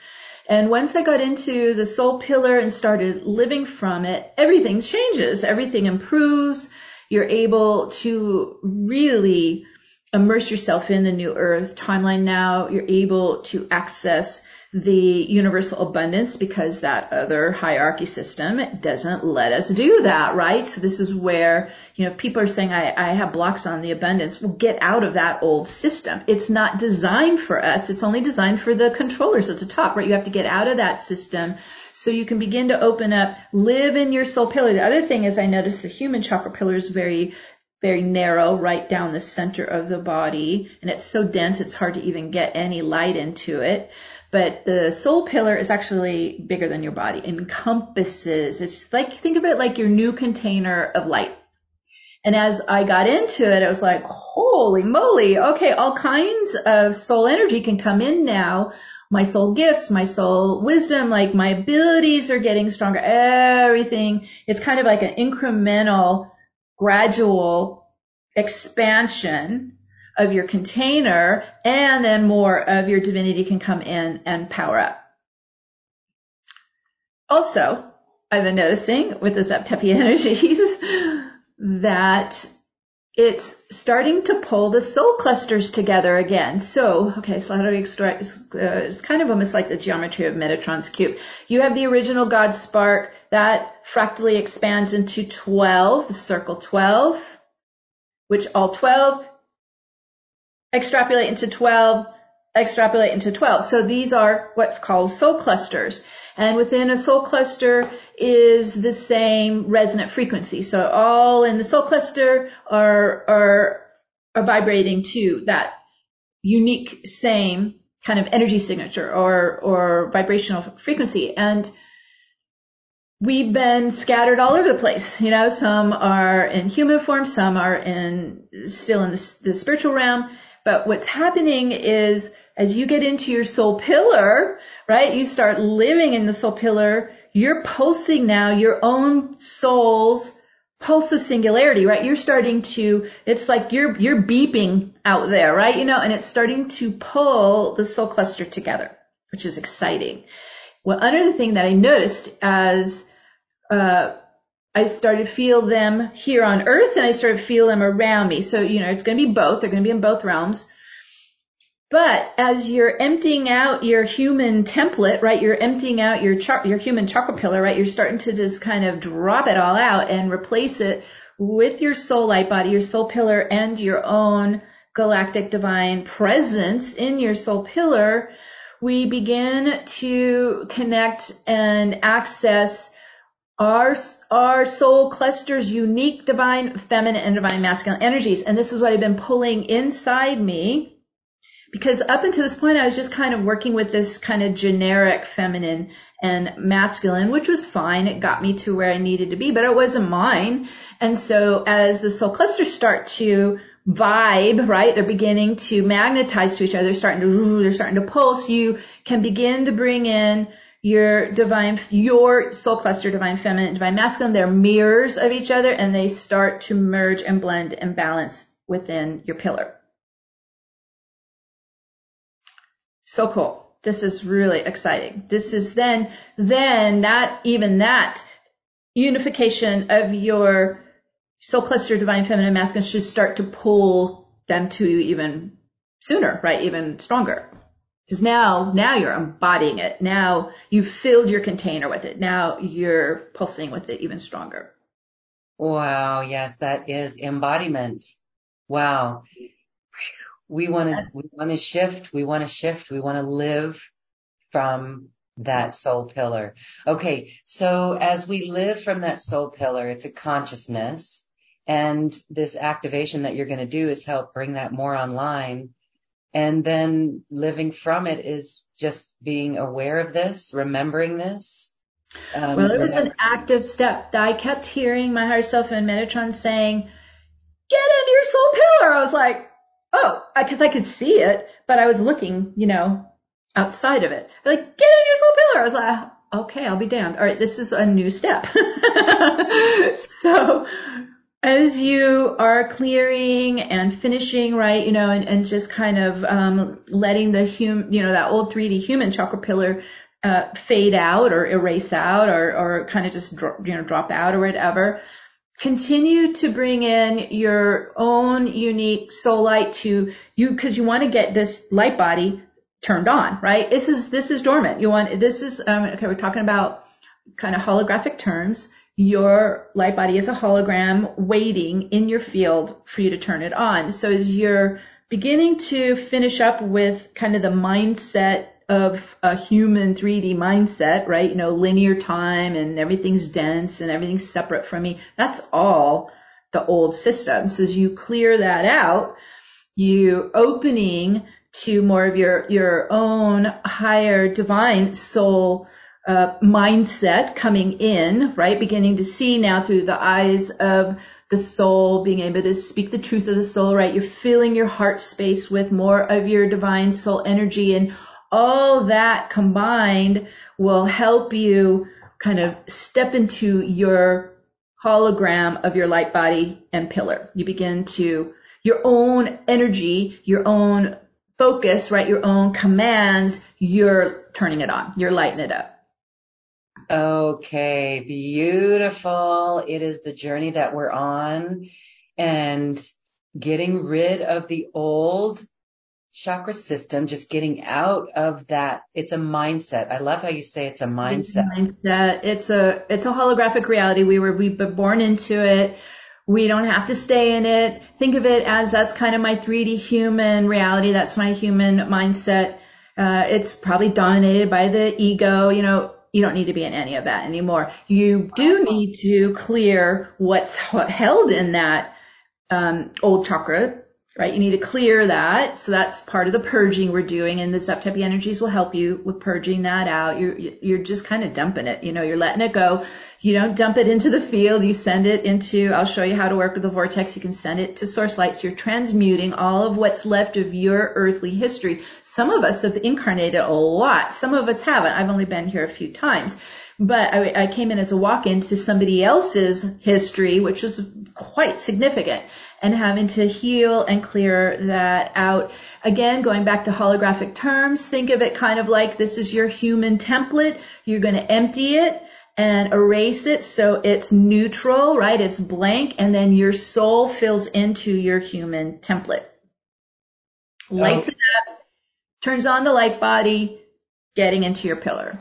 S2: And once I got into the soul pillar and started living from it, everything changes. Everything improves you're able to really immerse yourself in the new earth timeline now. You're able to access the universal abundance because that other hierarchy system doesn't let us do that, right? So this is where, you know, people are saying, I, I have blocks on the abundance. Well, get out of that old system. It's not designed for us. It's only designed for the controllers at the top, right? You have to get out of that system so you can begin to open up, live in your soul pillar. The other thing is I noticed the human chakra pillar is very very narrow right down the center of the body and it's so dense it's hard to even get any light into it. But the soul pillar is actually bigger than your body, encompasses. It's like, think of it like your new container of light. And as I got into it, I was like, holy moly. Okay. All kinds of soul energy can come in now. My soul gifts, my soul wisdom, like my abilities are getting stronger. Everything. It's kind of like an incremental, gradual expansion of your container and then more of your divinity can come in and power up. Also, I've been noticing with the Zep Tepi *laughs* energies that it's starting to pull the soul clusters together again. So, okay, so how do we extract? Uh, it's kind of almost like the geometry of Metatron's cube. You have the original God spark that fractally expands into 12, the circle 12, which all 12 extrapolate into 12, extrapolate into 12. So these are what's called soul clusters. And within a soul cluster is the same resonant frequency. So all in the soul cluster are, are, are vibrating to that unique same kind of energy signature or, or vibrational frequency. And we've been scattered all over the place. You know, some are in human form, some are in still in the, the spiritual realm. But what's happening is as you get into your soul pillar, right, you start living in the soul pillar, you're pulsing now your own soul's pulse of singularity, right? You're starting to, it's like you're, you're beeping out there, right? You know, and it's starting to pull the soul cluster together, which is exciting. Well, another thing that I noticed as, uh, I started to feel them here on earth and I started to feel them around me. So, you know, it's going to be both. They're going to be in both realms. But as you're emptying out your human template, right? You're emptying out your char- your human chakra pillar, right? You're starting to just kind of drop it all out and replace it with your soul light body, your soul pillar and your own galactic divine presence in your soul pillar. We begin to connect and access our, soul clusters unique divine feminine and divine masculine energies. And this is what I've been pulling inside me because up until this point, I was just kind of working with this kind of generic feminine and masculine, which was fine. It got me to where I needed to be, but it wasn't mine. And so as the soul clusters start to vibe, right? They're beginning to magnetize to each other, starting to, they're starting to pulse. You can begin to bring in your divine, your soul cluster, divine feminine, divine masculine, they're mirrors of each other and they start to merge and blend and balance within your pillar. So cool. This is really exciting. This is then, then that, even that unification of your soul cluster, divine feminine masculine should start to pull them to you even sooner, right? Even stronger. Because now, now you're embodying it. Now you've filled your container with it. Now you're pulsing with it even stronger.
S1: Wow. Yes, that is embodiment. Wow. We want to, we want to shift. We want to shift. We want to live from that soul pillar. Okay. So as we live from that soul pillar, it's a consciousness and this activation that you're going to do is help bring that more online and then living from it is just being aware of this, remembering this.
S2: Um, well, it was an active step. I kept hearing my higher self and Metatron saying, get into your soul pillar. I was like, oh, because I, I could see it, but I was looking, you know, outside of it. Like, get in your soul pillar. I was like, okay, I'll be damned. All right, this is a new step. *laughs* so as you are clearing and finishing, right, you know, and, and just kind of um, letting the hum, you know, that old 3D human chakra pillar uh, fade out or erase out or, or kind of just dro- you know drop out or whatever. Continue to bring in your own unique soul light to you because you want to get this light body turned on, right? This is, this is dormant. You want, this is, um, okay, we're talking about kind of holographic terms. Your light body is a hologram waiting in your field for you to turn it on. So as you're beginning to finish up with kind of the mindset of a human 3D mindset, right? You know, linear time and everything's dense and everything's separate from me. That's all the old system. So as you clear that out, you opening to more of your, your own higher divine soul uh, mindset coming in, right? Beginning to see now through the eyes of the soul, being able to speak the truth of the soul, right? You're filling your heart space with more of your divine soul energy and all that combined will help you kind of step into your hologram of your light body and pillar. You begin to your own energy, your own focus, right? Your own commands, you're turning it on. You're lighting it up.
S1: Okay, beautiful. It is the journey that we're on and getting rid of the old chakra system, just getting out of that. It's a mindset. I love how you say it's a mindset. It's a
S2: mindset. It's a, it's a holographic reality. We were, we've been born into it. We don't have to stay in it. Think of it as that's kind of my 3D human reality. That's my human mindset. Uh, it's probably dominated by the ego. You know, you don't need to be in any of that anymore. You do need to clear what's held in that um, old chakra right? You need to clear that. So that's part of the purging we're doing and the Zep-Tepi energies will help you with purging that out. You're, you're just kind of dumping it. You know, you're letting it go. You don't dump it into the field. You send it into, I'll show you how to work with the vortex. You can send it to source lights. You're transmuting all of what's left of your earthly history. Some of us have incarnated a lot. Some of us haven't. I've only been here a few times but I, I, came in as a walk-in to somebody else's history, which was quite significant and having to heal and clear that out. Again, going back to holographic terms, think of it kind of like this is your human template. You're going to empty it and erase it so it's neutral, right? It's blank and then your soul fills into your human template. Lights oh. it up, turns on the light body, getting into your pillar.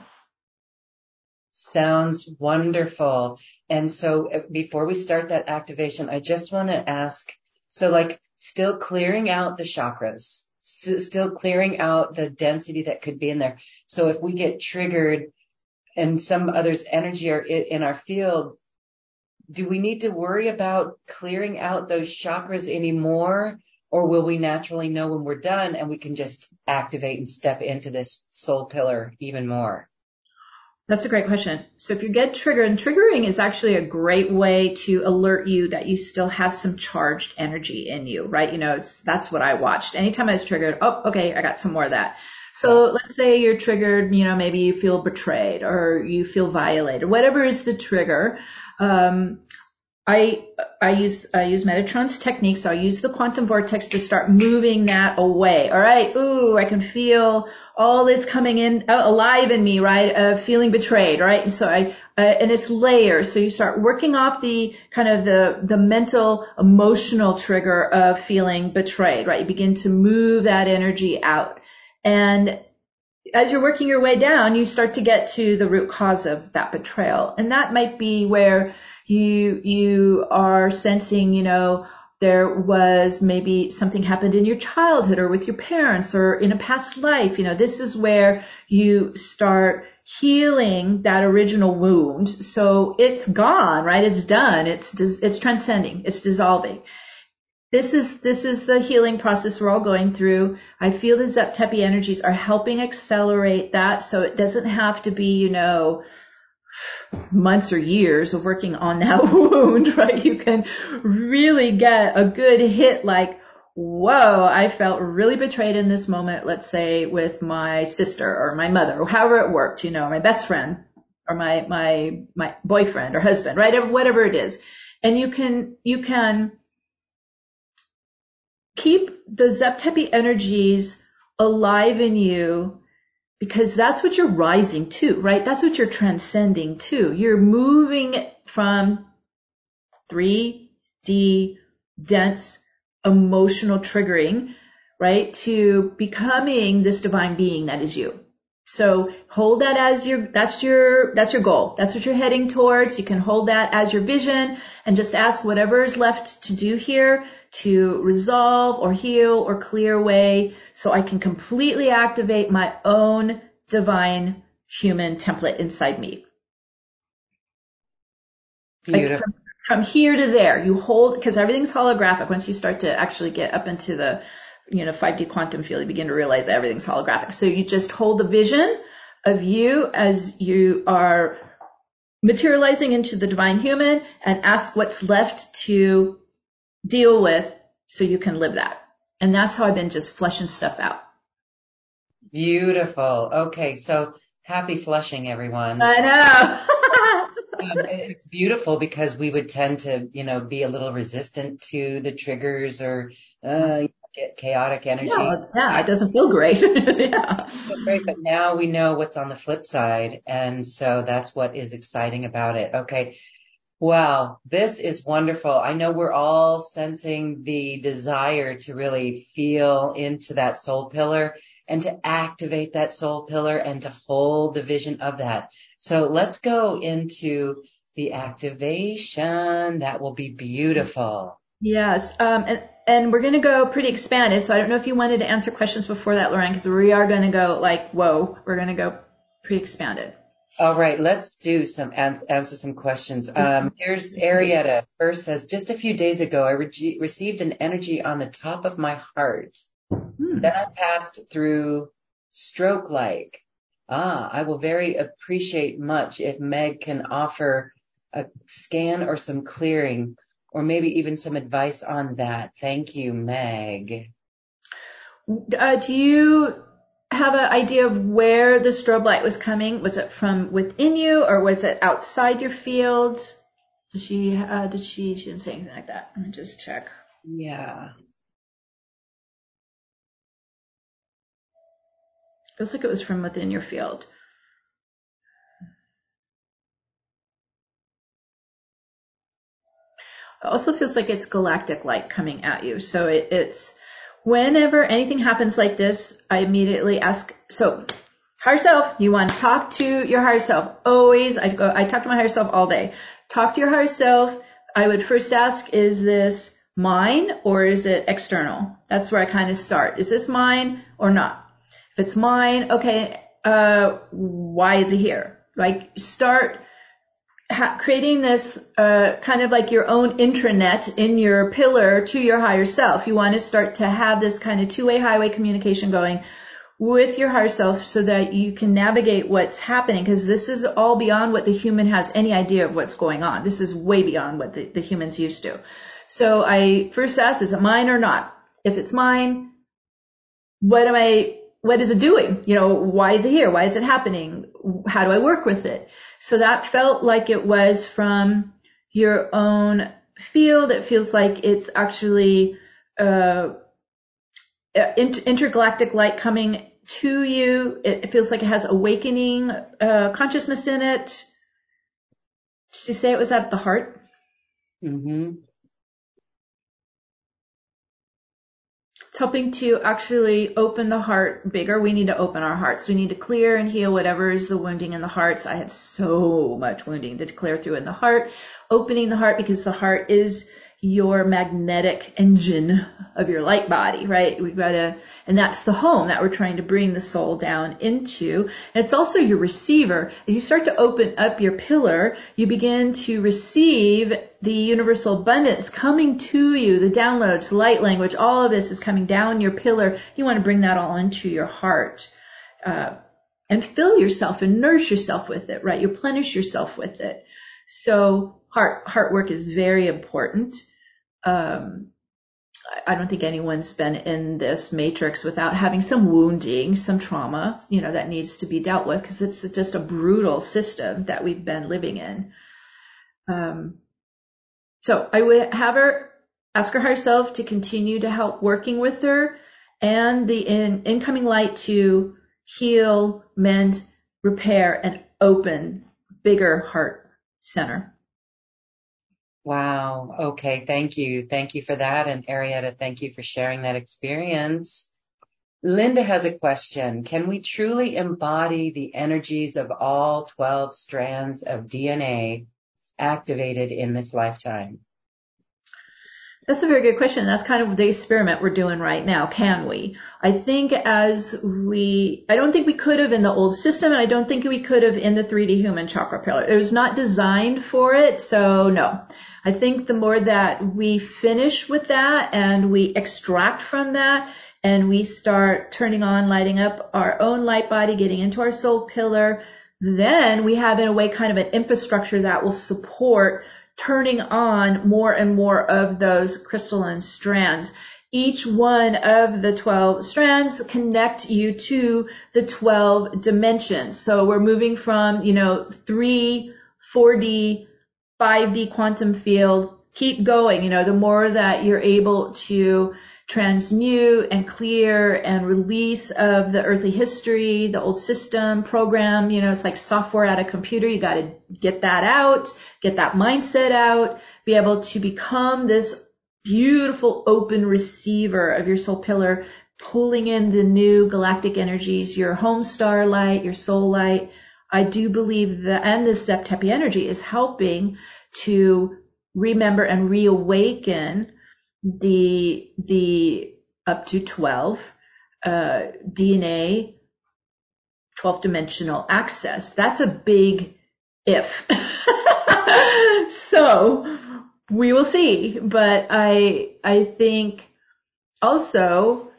S1: Sounds wonderful. And so uh, before we start that activation, I just want to ask, so like still clearing out the chakras, still clearing out the density that could be in there. So if we get triggered and some others energy are in our field, do we need to worry about clearing out those chakras anymore? Or will we naturally know when we're done and we can just activate and step into this soul pillar even more?
S2: That's a great question. So if you get triggered, and triggering is actually a great way to alert you that you still have some charged energy in you, right? You know, it's, that's what I watched. Anytime I was triggered, oh, okay, I got some more of that. So let's say you're triggered, you know, maybe you feel betrayed or you feel violated, whatever is the trigger. Um, I I use I use Metatron's technique, so I use the quantum vortex to start moving that away. All right, ooh, I can feel all this coming in uh, alive in me, right? Of feeling betrayed, right? And so I uh, and it's layers. So you start working off the kind of the the mental emotional trigger of feeling betrayed, right? You begin to move that energy out, and as you're working your way down, you start to get to the root cause of that betrayal, and that might be where you, you are sensing, you know, there was maybe something happened in your childhood or with your parents or in a past life. You know, this is where you start healing that original wound. So it's gone, right? It's done. It's, it's transcending. It's dissolving. This is, this is the healing process we're all going through. I feel the Zep-Tepi energies are helping accelerate that. So it doesn't have to be, you know, months or years of working on *laughs* that wound, right? You can really get a good hit like, whoa, I felt really betrayed in this moment, let's say with my sister or my mother or however it worked, you know, my best friend or my, my, my boyfriend or husband, right? Whatever it is. And you can, you can keep the Zep-Tepi energies alive in you because that's what you're rising to, right? That's what you're transcending to. You're moving from 3D dense emotional triggering right? To becoming this divine being that is you. So hold that as your, that's your, that's your goal. That's what you're heading towards. You can hold that as your vision and just ask whatever is left to do here to resolve or heal or clear away so I can completely activate my own divine human template inside me.
S1: Beautiful.
S2: Like from, from here to there, you hold, because everything's holographic. Once you start to actually get up into the you know, 5D quantum field, you begin to realize everything's holographic. So you just hold the vision of you as you are materializing into the divine human and ask what's left to deal with so you can live that. And that's how I've been just flushing stuff out.
S1: Beautiful. Okay. So happy flushing, everyone.
S2: I know. *laughs*
S1: um, it's beautiful because we would tend to, you know, be a little resistant to the triggers or, uh, chaotic energy.
S2: Yeah, yeah, it doesn't feel great. *laughs* yeah.
S1: Feel great, but now we know what's on the flip side. And so that's what is exciting about it. Okay. Wow. This is wonderful. I know we're all sensing the desire to really feel into that soul pillar and to activate that soul pillar and to hold the vision of that. So let's go into the activation. That will be beautiful.
S2: Yes. Um, and and we're going to go pretty expanded. So I don't know if you wanted to answer questions before that, Lauren, because we are going to go like, whoa, we're going to go pretty expanded.
S1: All right, let's do some answer some questions. Um, here's Arietta. First says, just a few days ago, I re- received an energy on the top of my heart. Hmm. Then I passed through stroke like. Ah, I will very appreciate much if Meg can offer a scan or some clearing or maybe even some advice on that. Thank you, Meg.
S2: Uh, do you have an idea of where the strobe light was coming? Was it from within you or was it outside your field? Did she, uh, did she, she didn't say anything like that. Let me just check.
S1: Yeah.
S2: It Looks like it was from within your field. Also feels like it's galactic light coming at you. So it, it's whenever anything happens like this, I immediately ask, so higher self, you want to talk to your higher self. Always, I go, I talk to my higher self all day. Talk to your higher self. I would first ask, is this mine or is it external? That's where I kind of start. Is this mine or not? If it's mine, okay, uh, why is it here? Like start ha- creating this uh, kind of like your own intranet in your pillar to your higher self. You want to start to have this kind of two-way highway communication going with your higher self so that you can navigate what's happening because this is all beyond what the human has any idea of what's going on. This is way beyond what the, the humans used to. So I first ask, is it mine or not? If it's mine, what am I, what is it doing? You know, why is it here? Why is it happening? How do I work with it? So that felt like it was from your own field. It feels like it's actually uh, intergalactic light coming to you. It, feels like it has awakening uh, consciousness in it. Did you say it was at the heart?
S1: Mm-hmm.
S2: It's helping to actually open the heart bigger. We need to open our hearts. We need to clear and heal whatever is the wounding in the hearts. I had so much wounding to clear through in the heart, opening the heart because the heart is your magnetic engine of your light body, right? We've got to, and that's the home that we're trying to bring the soul down into. And it's also your receiver. If you start to open up your pillar, you begin to receive the universal abundance coming to you, the downloads, light language, all of this is coming down your pillar. You want to bring that all into your heart. Uh, and fill yourself and nourish yourself with it, right? You replenish yourself with it. So heart heart work is very important. Um, I don't think anyone's been in this matrix without having some wounding, some trauma, you know, that needs to be dealt with because it's just a brutal system that we've been living in. Um, so I would have her ask her herself to continue to help working with her and the in, incoming light to heal, mend, repair, and open bigger heart center.
S1: Wow. Okay. Thank you. Thank you for that. And Arietta, thank you for sharing that experience. Linda has a question. Can we truly embody the energies of all 12 strands of DNA activated in this lifetime?
S2: That's a very good question. That's kind of the experiment we're doing right now. Can we? I think as we, I don't think we could have in the old system, and I don't think we could have in the 3D human chakra pillar. It was not designed for it, so no. I think the more that we finish with that and we extract from that and we start turning on, lighting up our own light body, getting into our soul pillar, then we have in a way kind of an infrastructure that will support turning on more and more of those crystalline strands. Each one of the 12 strands connect you to the 12 dimensions. So we're moving from, you know, 3, 4D, 5D quantum field, keep going. You know, the more that you're able to transmute and clear and release of the earthly history, the old system program, you know, it's like software at a computer. You got to get that out get that mindset out, be able to become this beautiful open receiver of your soul pillar, pulling in the new galactic energies, your home star light, your soul light. I do believe that, and the Zep Tepi energy is helping to remember and reawaken the, the up to 12, uh, DNA, 12 dimensional access. That's a big if. *laughs* so we will see. But I, I think also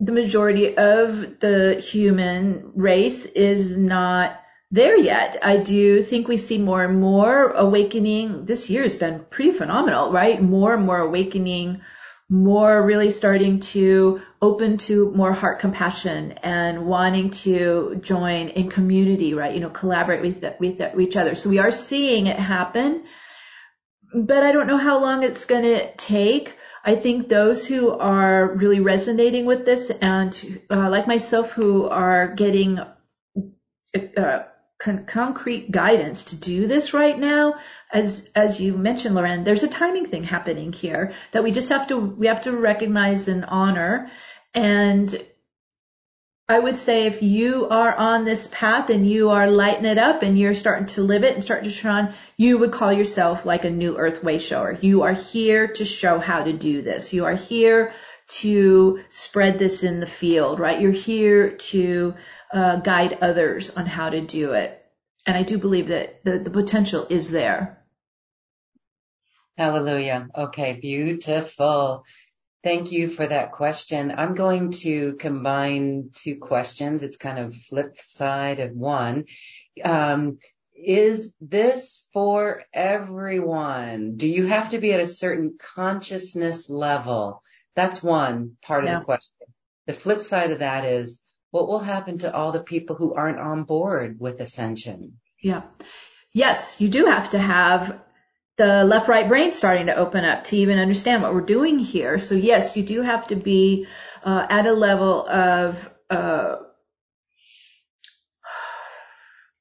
S2: the majority of the human race is not there yet. I do think we see more and more awakening. This year has been pretty phenomenal, right? More and more awakening more really starting to open to more heart compassion and wanting to join in community, right? You know, collaborate with, with, each other. So we are seeing it happen, but I don't know how long it's going to take. I think those who are really resonating with this and uh, like myself who are getting uh, con- concrete guidance to do this right now, as as you mentioned, Lauren, there's a timing thing happening here that we just have to we have to recognize and honor. And I would say if you are on this path and you are lighting it up and you're starting to live it and starting to turn on, you would call yourself like a new earth way shower. You are here to show how to do this. You are here to spread this in the field, right? You're here to uh, guide others on how to do it. And I do believe that the, the potential is there.
S1: Hallelujah. Okay, beautiful. Thank you for that question. I'm going to combine two questions. It's kind of flip side of one. Um, is this for everyone? Do you have to be at a certain consciousness level? That's one part of yeah. the question. The flip side of that is what will happen to all the people who aren't on board with ascension?
S2: Yeah. Yes, you do have to have the left right brain starting to open up to even understand what we're doing here. So yes, you do have to be uh, at a level of uh,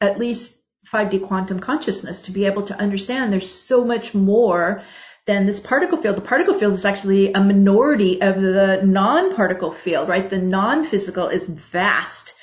S2: at least 5D quantum consciousness to be able to understand there's so much more than this particle field. The particle field is actually a minority of the non-particle field, right? The non-physical is vast.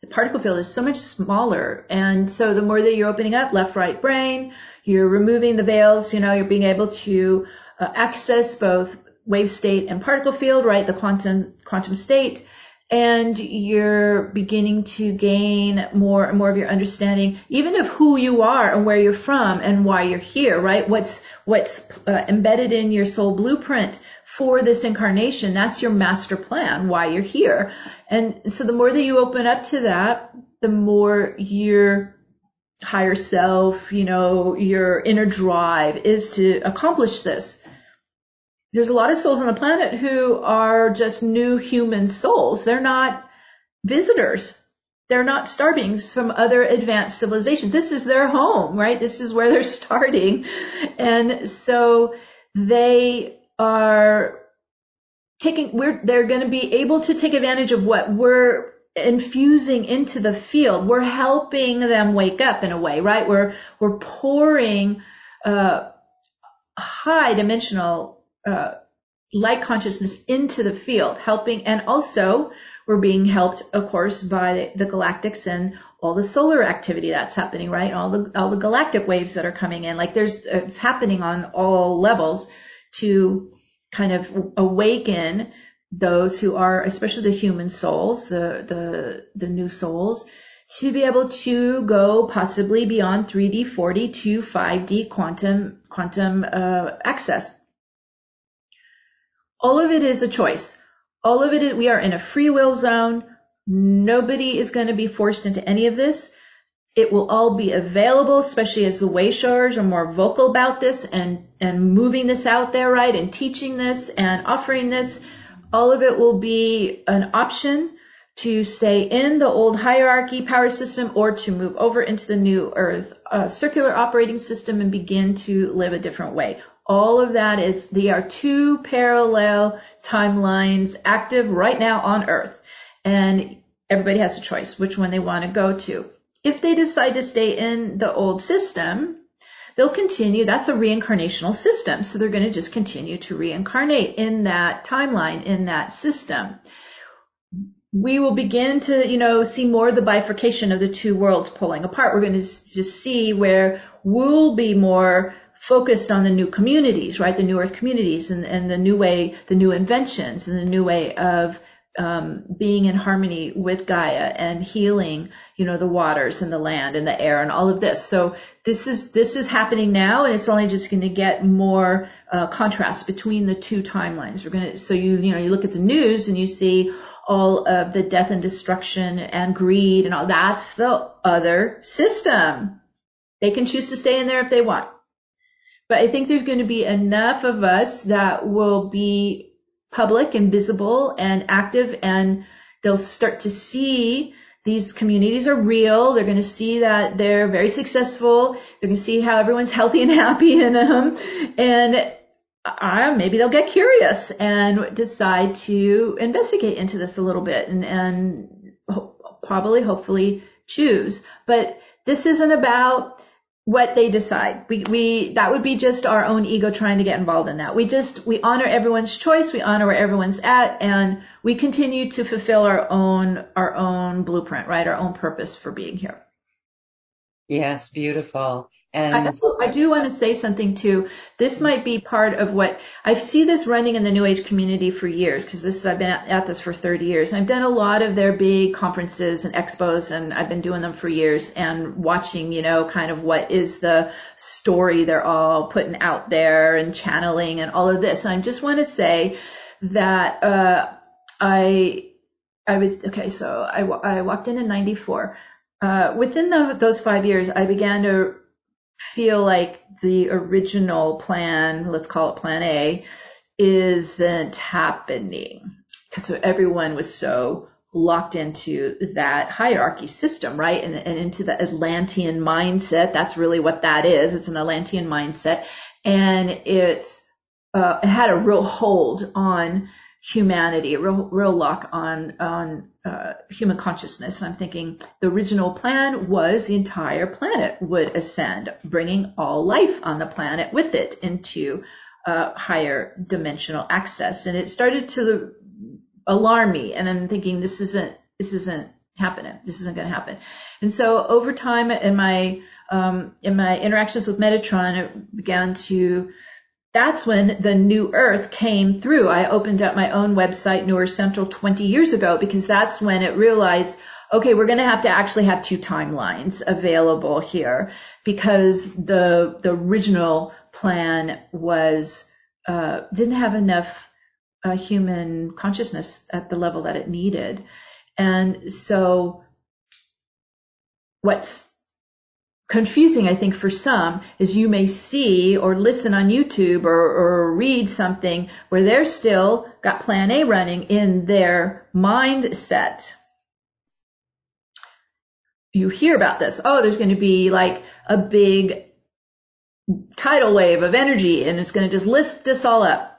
S2: The particle field is so much smaller. And so the more that you're opening up left, right brain, you're removing the veils, you know, you're being able to uh, access both wave state and particle field, right? The quantum, quantum state and you're beginning to gain more and more of your understanding, even of who you are and where you're from and why you're here, right? What's, what's uh, embedded in your soul blueprint for this incarnation. That's your master plan, why you're here. And so the more that you open up to that, the more your higher self, you know, your inner drive is to accomplish this there's a lot of souls on the planet who are just new human souls. They're not visitors. They're not star beings from other advanced civilizations. This is their home, right? This is where *laughs* they're starting. And so they are taking, we're, they're going to be able to take advantage of what we're infusing into the field. We're helping them wake up in a way, right? We're, we're pouring, uh, high dimensional uh, light consciousness into the field, helping, and also we're being helped, of course, by the galactics and all the solar activity that's happening, right? All the all the galactic waves that are coming in, like there's it's happening on all levels to kind of awaken those who are, especially the human souls, the the the new souls, to be able to go possibly beyond 3D, 4D to 5D quantum quantum uh, access. All of it is a choice. All of it is, we are in a free will zone. Nobody is going to be forced into any of this. It will all be available, especially as the wayshowers are more vocal about this and, and moving this out there, right? And teaching this and offering this. All of it will be an option to stay in the old hierarchy power system or to move over into the new earth uh, circular operating system and begin to live a different way. All of that is, they are two parallel timelines active right now on earth. And everybody has a choice which one they want to go to. If they decide to stay in the old system, they'll continue. That's a reincarnational system. So they're going to just continue to reincarnate in that timeline, in that system we will begin to, you know, see more of the bifurcation of the two worlds pulling apart. We're going to just see where we'll be more focused on the new communities, right? The new earth communities and, and the new way, the new inventions and the new way of um, being in harmony with Gaia and healing, you know, the waters and the land and the air and all of this. So this is this is happening now, and it's only just going to get more uh, contrast between the two timelines. We're going to so you you know you look at the news and you see all of the death and destruction and greed and all. That's the other system. They can choose to stay in there if they want. But I think there's going to be enough of us that will be public and visible and active and they'll start to see these communities are real. They're going to see that they're very successful. They're going to see how everyone's healthy and *laughs* happy in them. And uh, maybe they'll get curious and decide to investigate into this a little bit and, and ho- probably, hopefully choose. But this isn't about what they decide. We, we, that would be just our own ego trying to get involved in that. We just, we honor everyone's choice. We honor where everyone's at and we continue to fulfill our own, our own blueprint, right? Our own purpose for being here.
S1: Yes, beautiful.
S2: And I, I do want to say something too. This might be part of what I see this running in the New Age community for years because this I've been at, at, this for 30 years. I've done a lot of their big conferences and expos, and I've been doing them for years and watching, you know, kind of what is the story they're all putting out there and channeling and all of this. And I just want to say that uh, I I was okay. So I I walked in in '94. Uh, within the, those five years, I began to feel like the original plan, let's call it plan A, isn't happening because so everyone was so locked into that hierarchy system, right? And, and into the Atlantean mindset. That's really what that is. It's an Atlantean mindset. And it's, uh, it had a real hold on humanity, a real, real lock on, on, uh, human consciousness. I'm thinking the original plan was the entire planet would ascend, bringing all life on the planet with it into, uh, higher dimensional access. And it started to alarm me. And I'm thinking this isn't, this isn't happening. This isn't going to happen. And so over time in my, um, in my interactions with Metatron, it began to, that's when the new earth came through. I opened up my own website, New Earth Central 20 years ago because that's when it realized, okay, we're going to have to actually have two timelines available here because the, the original plan was, uh, didn't have enough uh, human consciousness at the level that it needed. And so what's confusing, I think, for some is you may see or listen on YouTube or, or read something where they're still got plan A running in their mindset. You hear about this. Oh, there's going to be like a big tidal wave of energy and it's going to just lift this all up.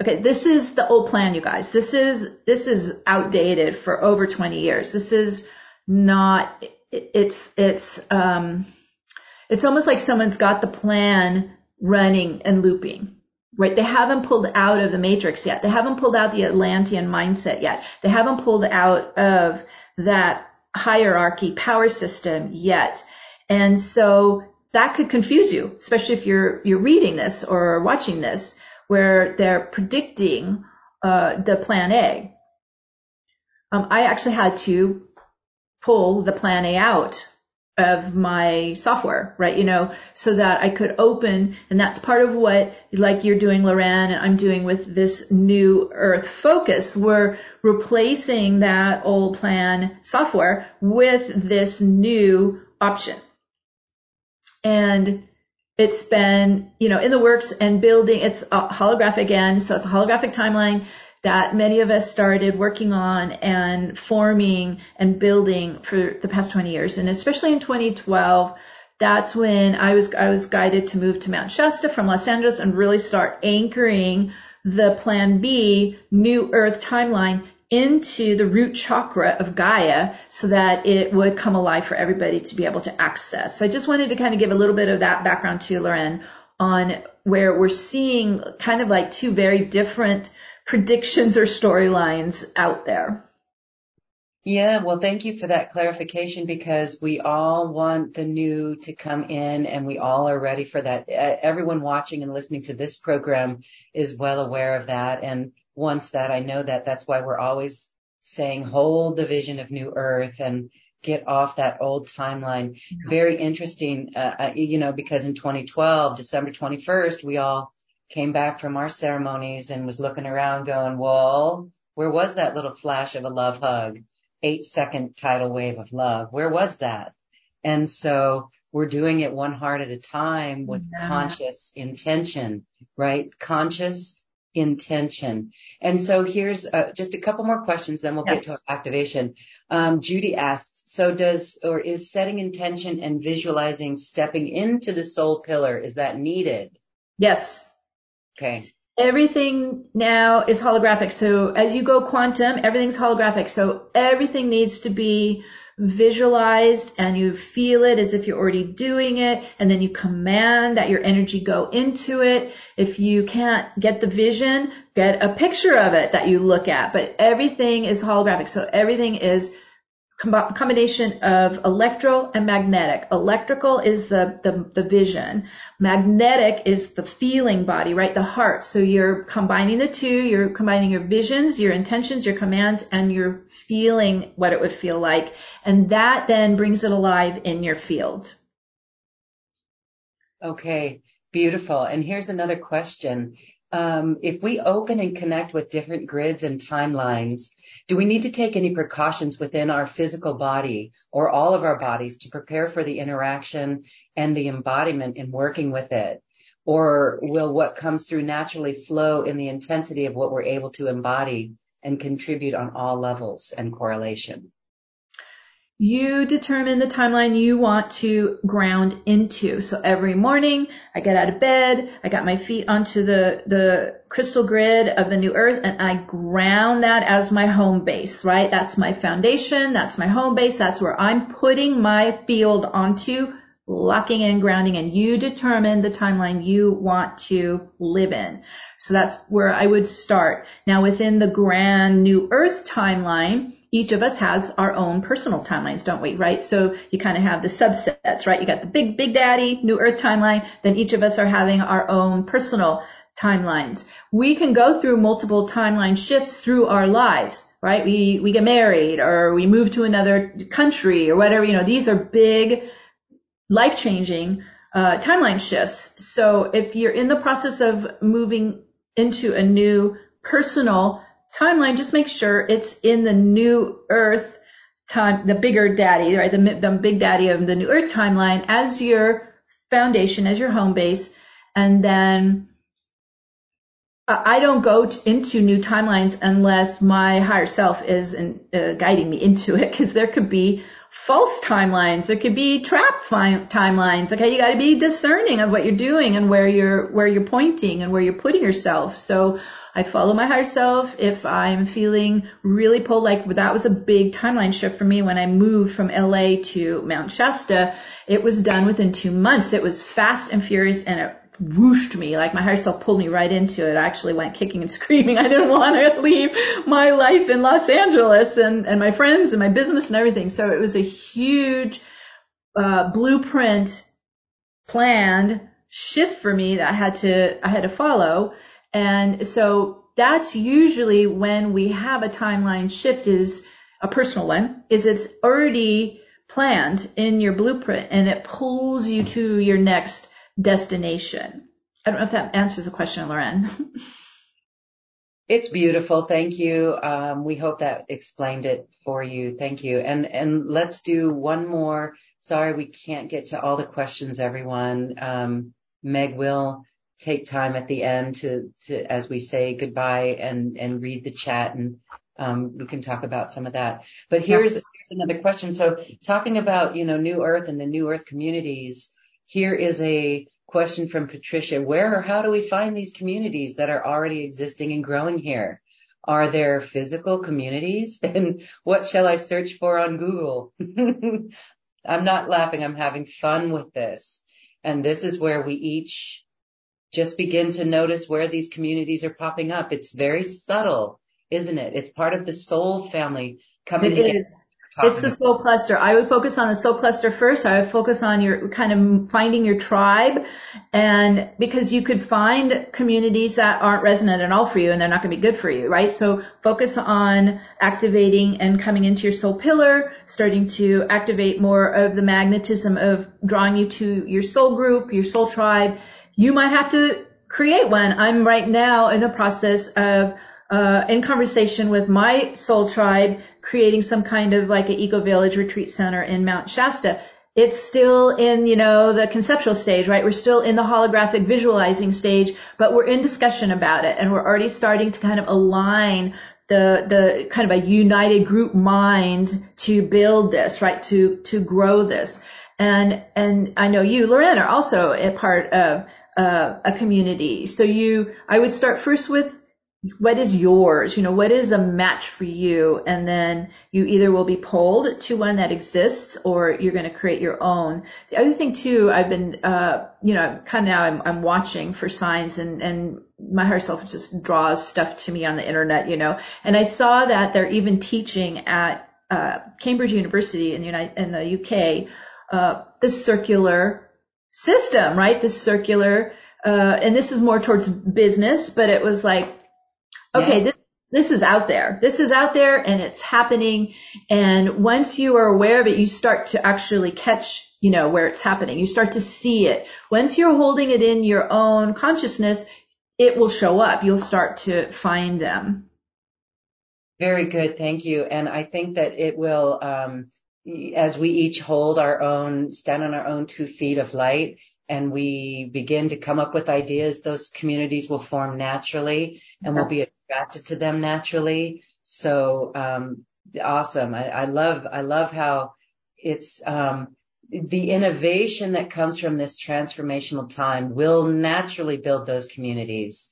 S2: Okay, this is the old plan, you guys. This is, this is outdated for over 20 years. This is not, it's, it's, um, it's almost like someone's got the plan running and looping. Right? They haven't pulled out of the matrix yet. They haven't pulled out the Atlantean mindset yet. They haven't pulled out of that hierarchy power system yet. And so that could confuse you, especially if you're, you're reading this or watching this where they're predicting, uh, the plan A. Um, I actually had to pull the plan A out of my software, right? You know, so that I could open, and that's part of what, like you're doing, Lauren, and I'm doing with this new Earth focus. We're replacing that old plan software with this new option. And it's been, you know, in the works and building. It's a holographic again, so it's a holographic timeline that many of us started working on and forming and building for the past 20 years. And especially in 2012, that's when I was, I was guided to move to Mount Shasta from Los Angeles and really start anchoring the plan B new earth timeline into the root chakra of Gaia so that it would come alive for everybody to be able to access. So I just wanted to kind of give a little bit of that background to Lauren on where we're seeing kind of like two very different predictions or storylines out there.
S1: Yeah, well, thank you for that clarification because we all want the new to come in and we all are ready for that. Everyone watching and listening to this program is well aware of that and wants that. I know that that's why we're always saying hold the vision of new earth and get off that old timeline. Very interesting, uh, uh you know, because in 2012, December 21st, we all came back from our ceremonies and was looking around going, well, where was that little flash of a love hug? Eight second tidal wave of love. Where was that? And so we're doing it one heart at a time with yeah. conscious intention, right? Conscious intention. And so here's uh, just a couple more questions, then we'll yeah. get to activation. Um, Judy asks, so does or is setting intention and visualizing stepping into the soul pillar is that needed?
S2: Yes.
S1: Okay.
S2: Everything now is holographic. So as you go quantum, everything's holographic. So everything needs to be visualized and you feel it as if you're already doing it and then you command that your energy go into it. If you can't get the vision, get a picture of it that you look at, but everything is holographic. So everything is combination of electro and magnetic. Electrical is the, the, the vision. Magnetic is the feeling body, right? The heart. So you're combining the two. You're combining your visions, your intentions, your commands, and you're feeling what it would feel like. And that then brings it alive in your field.
S1: Okay. Beautiful. And here's another question Um, if we open and connect with different grids and timelines, do we need to take any precautions within our physical body or all of our bodies to prepare for the interaction and the embodiment in working with it? Or will what comes through naturally flow in the intensity of what we're able to embody and contribute on all levels and correlation?
S2: You determine the timeline you want to ground into. So every morning I get out of bed, I got my feet onto the, the crystal grid of the new earth and I ground that as my home base, right? That's my foundation. That's my home base. That's where I'm putting my field onto locking in, grounding, and you determine the timeline you want to live in. So that's where I would start. Now within the grand new earth timeline, each of us has our own personal timelines, don't we? Right? So you kind of have the subsets, right? You got the big, big daddy, new earth timeline. Then each of us are having our own personal timelines. We can go through multiple timeline shifts through our lives, right? We, we get married or we move to another country or whatever. You know, these are big, life changing, uh, timeline shifts. So if you're in the process of moving into a new personal timeline, just make sure it's in the new earth time, the bigger daddy, right? The, the big daddy of the new earth timeline as your foundation, as your home base. And then I don't go into new timelines unless my higher self is in, uh, guiding me into it because there could be false timelines. There could be trap fi- timelines. Okay. You got to be discerning of what you're doing and where you're, where you're pointing and where you're putting yourself. So I follow my higher self. If I'm feeling really pulled, like that was a big timeline shift for me when I moved from LA to Mount Shasta. It was done within two months. It was fast and furious and it whooshed me, like my higher self pulled me right into it. I actually went kicking and *laughs* screaming. I didn't want to *laughs* leave my life in Los Angeles and, and my friends and my business and everything. So it was a huge, uh, blueprint planned shift for me that I had to, I had to follow. And so that's usually when we have a timeline shift is a personal one, is it's already planned in your blueprint and it pulls you to your next destination. I don't know if that answers the question, Lauren. *laughs*
S1: It's beautiful. Thank you. Um, we hope that explained it for you. Thank you. And and let's do one more. Sorry, we can't get to all the questions, everyone. Um, Meg will take time at the end to, to as we say goodbye and and read the chat and um, we can talk about some of that. But here's here's another question. So talking about you know New Earth and the New Earth communities, here is a question from Patricia. Where or how do we find these communities that are already existing and growing here? Are there physical communities? *laughs* And what shall I search for on Google? *laughs* I'm not laughing. I'm having fun with this. And this is where we each just begin to notice where these communities are popping up. It's very subtle, isn't it? It's part of the soul family coming
S2: it
S1: together.
S2: Is. It's the soul cluster. I would focus on the soul cluster first. I would focus on your kind of finding your tribe and because you could find communities that aren't resonant at all for you and they're not going to be good for you, right? So focus on activating and coming into your soul pillar, starting to activate more of the magnetism of drawing you to your soul group, your soul tribe. You might have to create one. I'm right now in the process of uh, in conversation with my soul tribe, creating some kind of like an eco village retreat center in Mount Shasta. It's still in, you know, the conceptual stage, right? We're still in the holographic visualizing stage, but we're in discussion about it and we're already starting to kind of align the, the kind of a united group mind to build this, right? To, to grow this. And, and I know you, Lauren, are also a part of uh, a community. So you, I would start first with what is yours? You know, what is a match for you? And then you either will be pulled to one that exists or you're going to create your own. The other thing too, I've been, uh, you know, kind of now I'm, I'm watching for signs and, and my higher self just draws stuff to me on the internet, you know, and I saw that they're even teaching at, uh, Cambridge University in the United, in the UK, uh, the circular system, right? The circular, uh, and this is more towards business, but it was like, okay, yes. this, this is out there. This is out there and it's happening. And once you are aware of it, you start to actually catch, you know, where it's happening. You start to see it. Once you're holding it in your own consciousness, it will show up. You'll start to find them.
S1: Very good. Thank you. And I think that it will, um, as we each hold our own, stand on our own two feet of light, and we begin to come up with ideas, those communities will form naturally and we'll be attracted to them naturally. So, um, awesome. I, I, love, I love how it's, um, the innovation that comes from this transformational time will naturally build those communities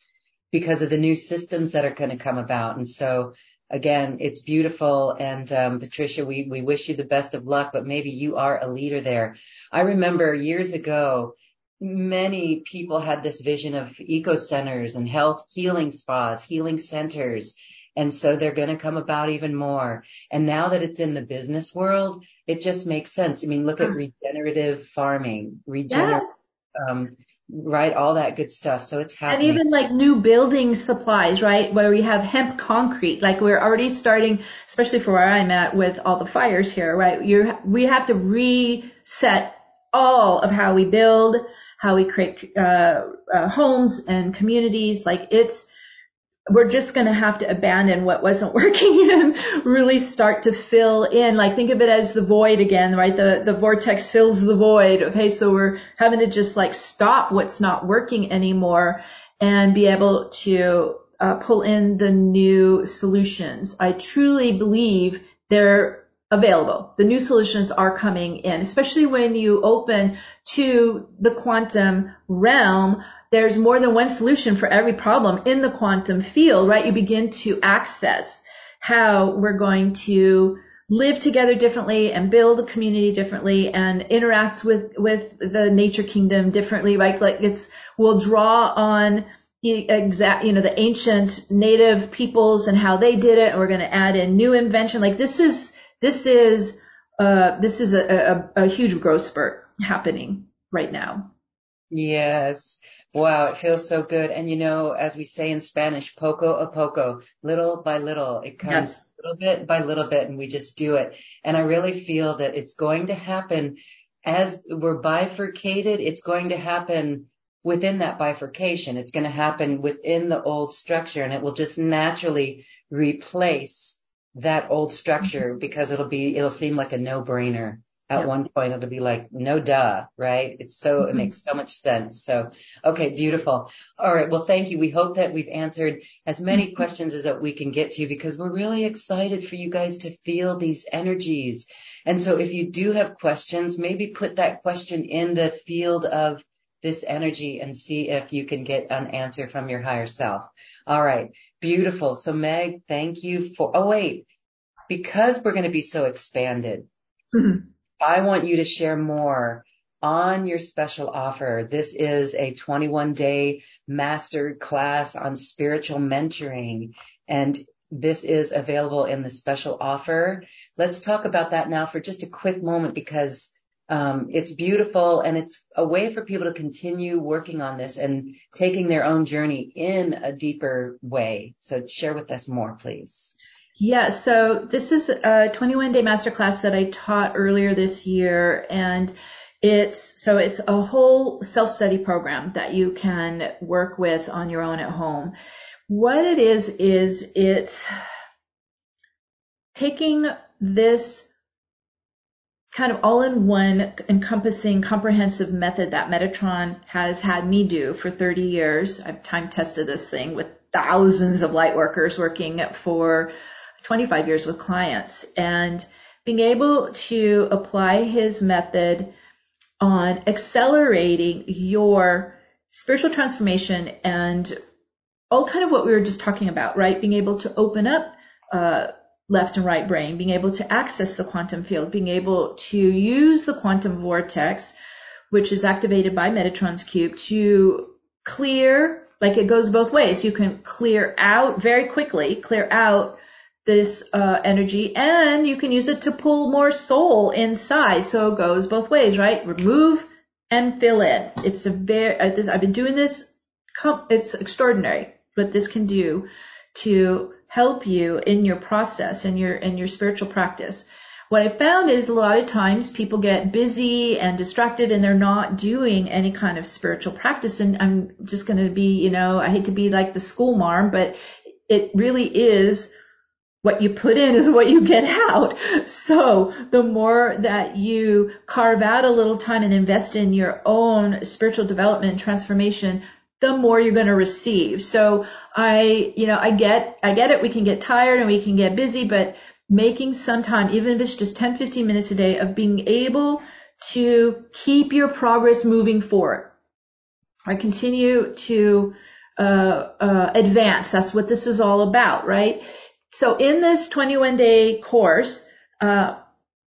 S1: because of the new systems that are going to come about. And so again, it's beautiful. And um, Patricia, we we wish you the best of luck. But maybe you are a leader there. I remember years ago, many people had this vision of eco centers and health healing spas, healing centers. And so they're going to come about even more. And now that it's in the business world, it just makes sense. I mean, look at regenerative farming, regenerative, yes. um, right? All that good stuff. So it's happening.
S2: And even like new building supplies, right? Where we have hemp concrete, like we're already starting, especially for where I'm at with all the fires here, right? You we have to reset all of how we build, how we create uh, uh, homes and communities. Like it's, we're just going to have to abandon what wasn't *laughs* working and really start to fill in. Like think of it as the void again, right? The the vortex fills the void. Okay, so we're having to just like stop what's not working anymore and be able to uh, pull in the new solutions. I truly believe they're available. The new solutions are coming in, especially when you open to the quantum realm. There's more than one solution for every problem in the quantum field, right? You begin to access how we're going to live together differently and build a community differently and interact with with the nature kingdom differently right? Like it's we'll draw on exact you know the ancient native peoples and how they did it and we're going to add in new invention. Like this is this is uh this is a, a, a huge growth spurt happening right now.
S1: Yes Wow, it feels so good. And you know, as we say in Spanish, poco a poco, little by little, it comes yes. little bit by little bit and we just do it. And I really feel that it's going to happen as we're bifurcated. It's going to happen within that bifurcation. It's going to happen within the old structure and it will just naturally replace that old structure because it'll be, it'll seem like a no brainer at yeah. one point it'll be like no duh right it's so mm-hmm. it makes so much sense so okay beautiful all right well thank you we hope that we've answered as many mm-hmm. questions as that we can get to you because we're really excited for you guys to feel these energies and so if you do have questions maybe put that question in the field of this energy and see if you can get an answer from your higher self all right beautiful so meg thank you for oh wait because we're going to be so expanded mm-hmm. I want you to share more on your special offer. This is a 21 day master class on spiritual mentoring and this is available in the special offer. Let's talk about that now for just a quick moment because um, it's beautiful and it's a way for people to continue working on this and taking their own journey in a deeper way. So share with us more, please.
S2: Yeah, so this is a 21 day masterclass that I taught earlier this year and it's, so it's a whole self-study program that you can work with on your own at home. What it is, is it's taking this kind of all-in-one encompassing comprehensive method that Metatron has had me do for 30 years. I've time tested this thing with thousands of light workers working for 25 years with clients and being able to apply his method on accelerating your spiritual transformation and all kind of what we were just talking about, right? Being able to open up uh, left and right brain, being able to access the quantum field, being able to use the quantum vortex, which is activated by Metatron's cube, to clear, like it goes both ways. You can clear out very quickly, clear out this uh, energy and you can use it to pull more soul inside. So it goes both ways, right? Remove and fill in. It's a very, uh, I've been doing this, it's extraordinary what this can do to help you in your process and your, in your spiritual practice. What I found is a lot of times people get busy and distracted and they're not doing any kind of spiritual practice. And I'm just going to be, you know, I hate to be like the school marm, but it really is what you put in is what you get out. So the more that you carve out a little time and invest in your own spiritual development and transformation, the more you're going to receive. So I, you know, I get, I get it. We can get tired and we can get busy, but making some time, even if it's just 10, 15 minutes a day of being able to keep your progress moving forward. I continue to uh, uh, advance. That's what this is all about, right? So in this 21 day course, uh,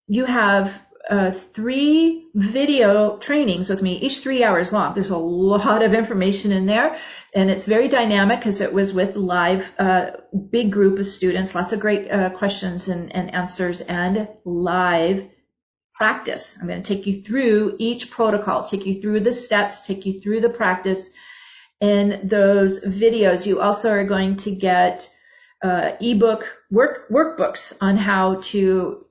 S2: you have uh, three video trainings with me, each three hours long. There's a lot of information in there, and it's very dynamic because it was with live, uh, big group of students, lots of great uh, questions and, and answers, and live practice. I'm going to take you through each protocol, take you through the steps, take you through the practice. In those videos, you also are going to get uh, ebook work workbooks on how to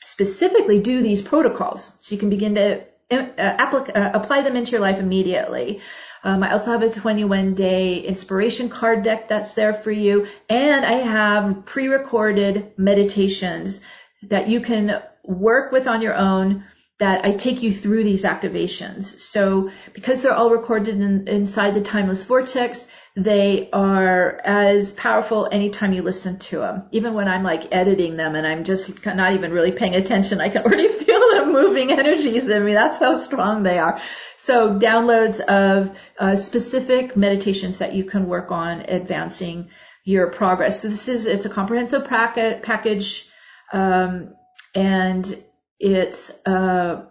S2: specifically do these protocols, so you can begin to uh, uh, apply them into your life immediately. Um, I also have a 21 day inspiration card deck that's there for you, and I have pre-recorded meditations that you can work with on your own that I take you through these activations. So because they're all recorded in, inside the timeless vortex, they are as powerful anytime you listen to them. Even when I'm like editing them and I'm just not even really paying attention, I can already *laughs* feel the moving energies in me. That's how strong they are. So downloads of uh, specific meditations that you can work on advancing your progress. So this is, it's a comprehensive packet, package Um, and it's uh,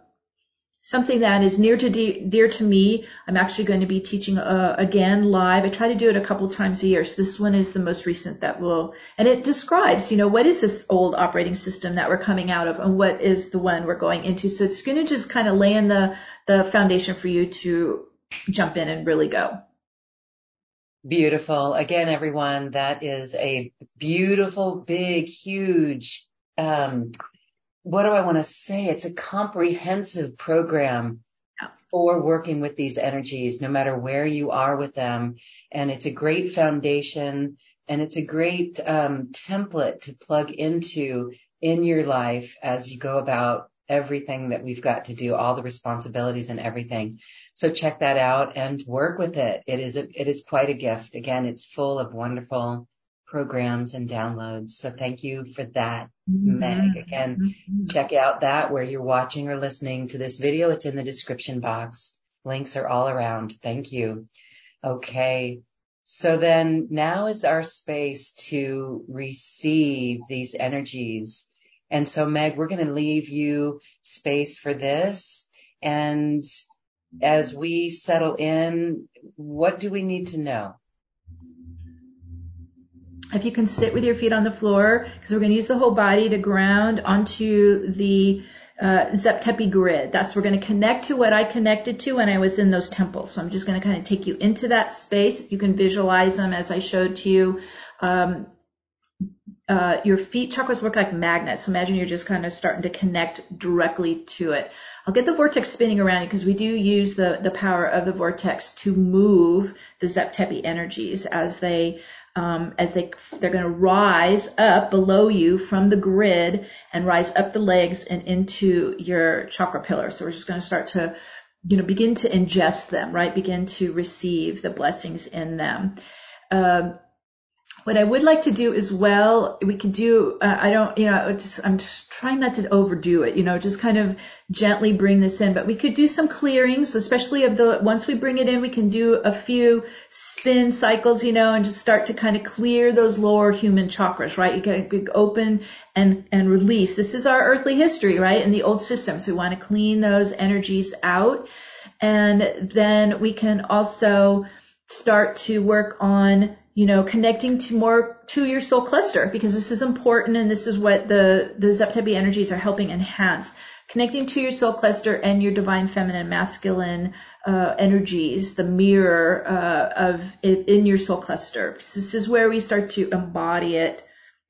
S2: something that is near to de- dear to me. I'm actually going to be teaching uh, again live. I try to do it a couple times a year. So this one is the most recent that will, and it describes, you know, what is this old operating system that we're coming out of and what is the one we're going into. So it's going to just kind of lay in the, the foundation for you to jump in and really go.
S1: Beautiful. Again, everyone, that is a beautiful, big, huge, um, what do I want to say? It's a comprehensive program for working with these energies, no matter where you are with them. And it's a great foundation and it's a great um, template to plug into in your life as you go about everything that we've got to do, all the responsibilities and everything. So check that out and work with it. It is a, it is quite a gift. Again, it's full of wonderful programs and downloads. So thank you for that, mm-hmm. Meg. Again, mm-hmm. check out that where you're watching or listening to this video. It's in the description box. Links are all around. Thank you. Okay. So then now is our space to receive these energies. And so Meg, we're going to leave you space for this. And as we settle in, what do we need to know?
S2: If you can sit with your feet on the floor, because we're going to use the whole body to ground onto the uh, Zep Tepi grid. That's we're going to connect to what I connected to when I was in those temples. So I'm just going to kind of take you into that space. You can visualize them as I showed to you. Um, uh, your feet chakras work like magnets. So imagine you're just kind of starting to connect directly to it. I'll get the vortex spinning around you because we do use the, the power of the vortex to move the Zep Tepi energies as they um, as they they're going to rise up below you from the grid and rise up the legs and into your chakra pillar. So we're just going to start to you know begin to ingest them, right? Begin to receive the blessings in them. Um, what I would like to do as well, we could do, uh, I don't, you know, just, I'm just trying not to overdo it, you know, just kind of gently bring this in, but we could do some clearings, especially of the, once we bring it in, we can do a few spin cycles, you know, and just start to kind of clear those lower human chakras, right? You can open and, and release. This is our earthly history, right? In the old systems. We want to clean those energies out. And then we can also start to work on you know, connecting to more to your soul cluster because this is important and this is what the, the Zep Tepi energies are helping enhance. Connecting to your soul cluster and your divine feminine masculine uh, energies, the mirror uh, of in your soul cluster. This is where we start to embody it.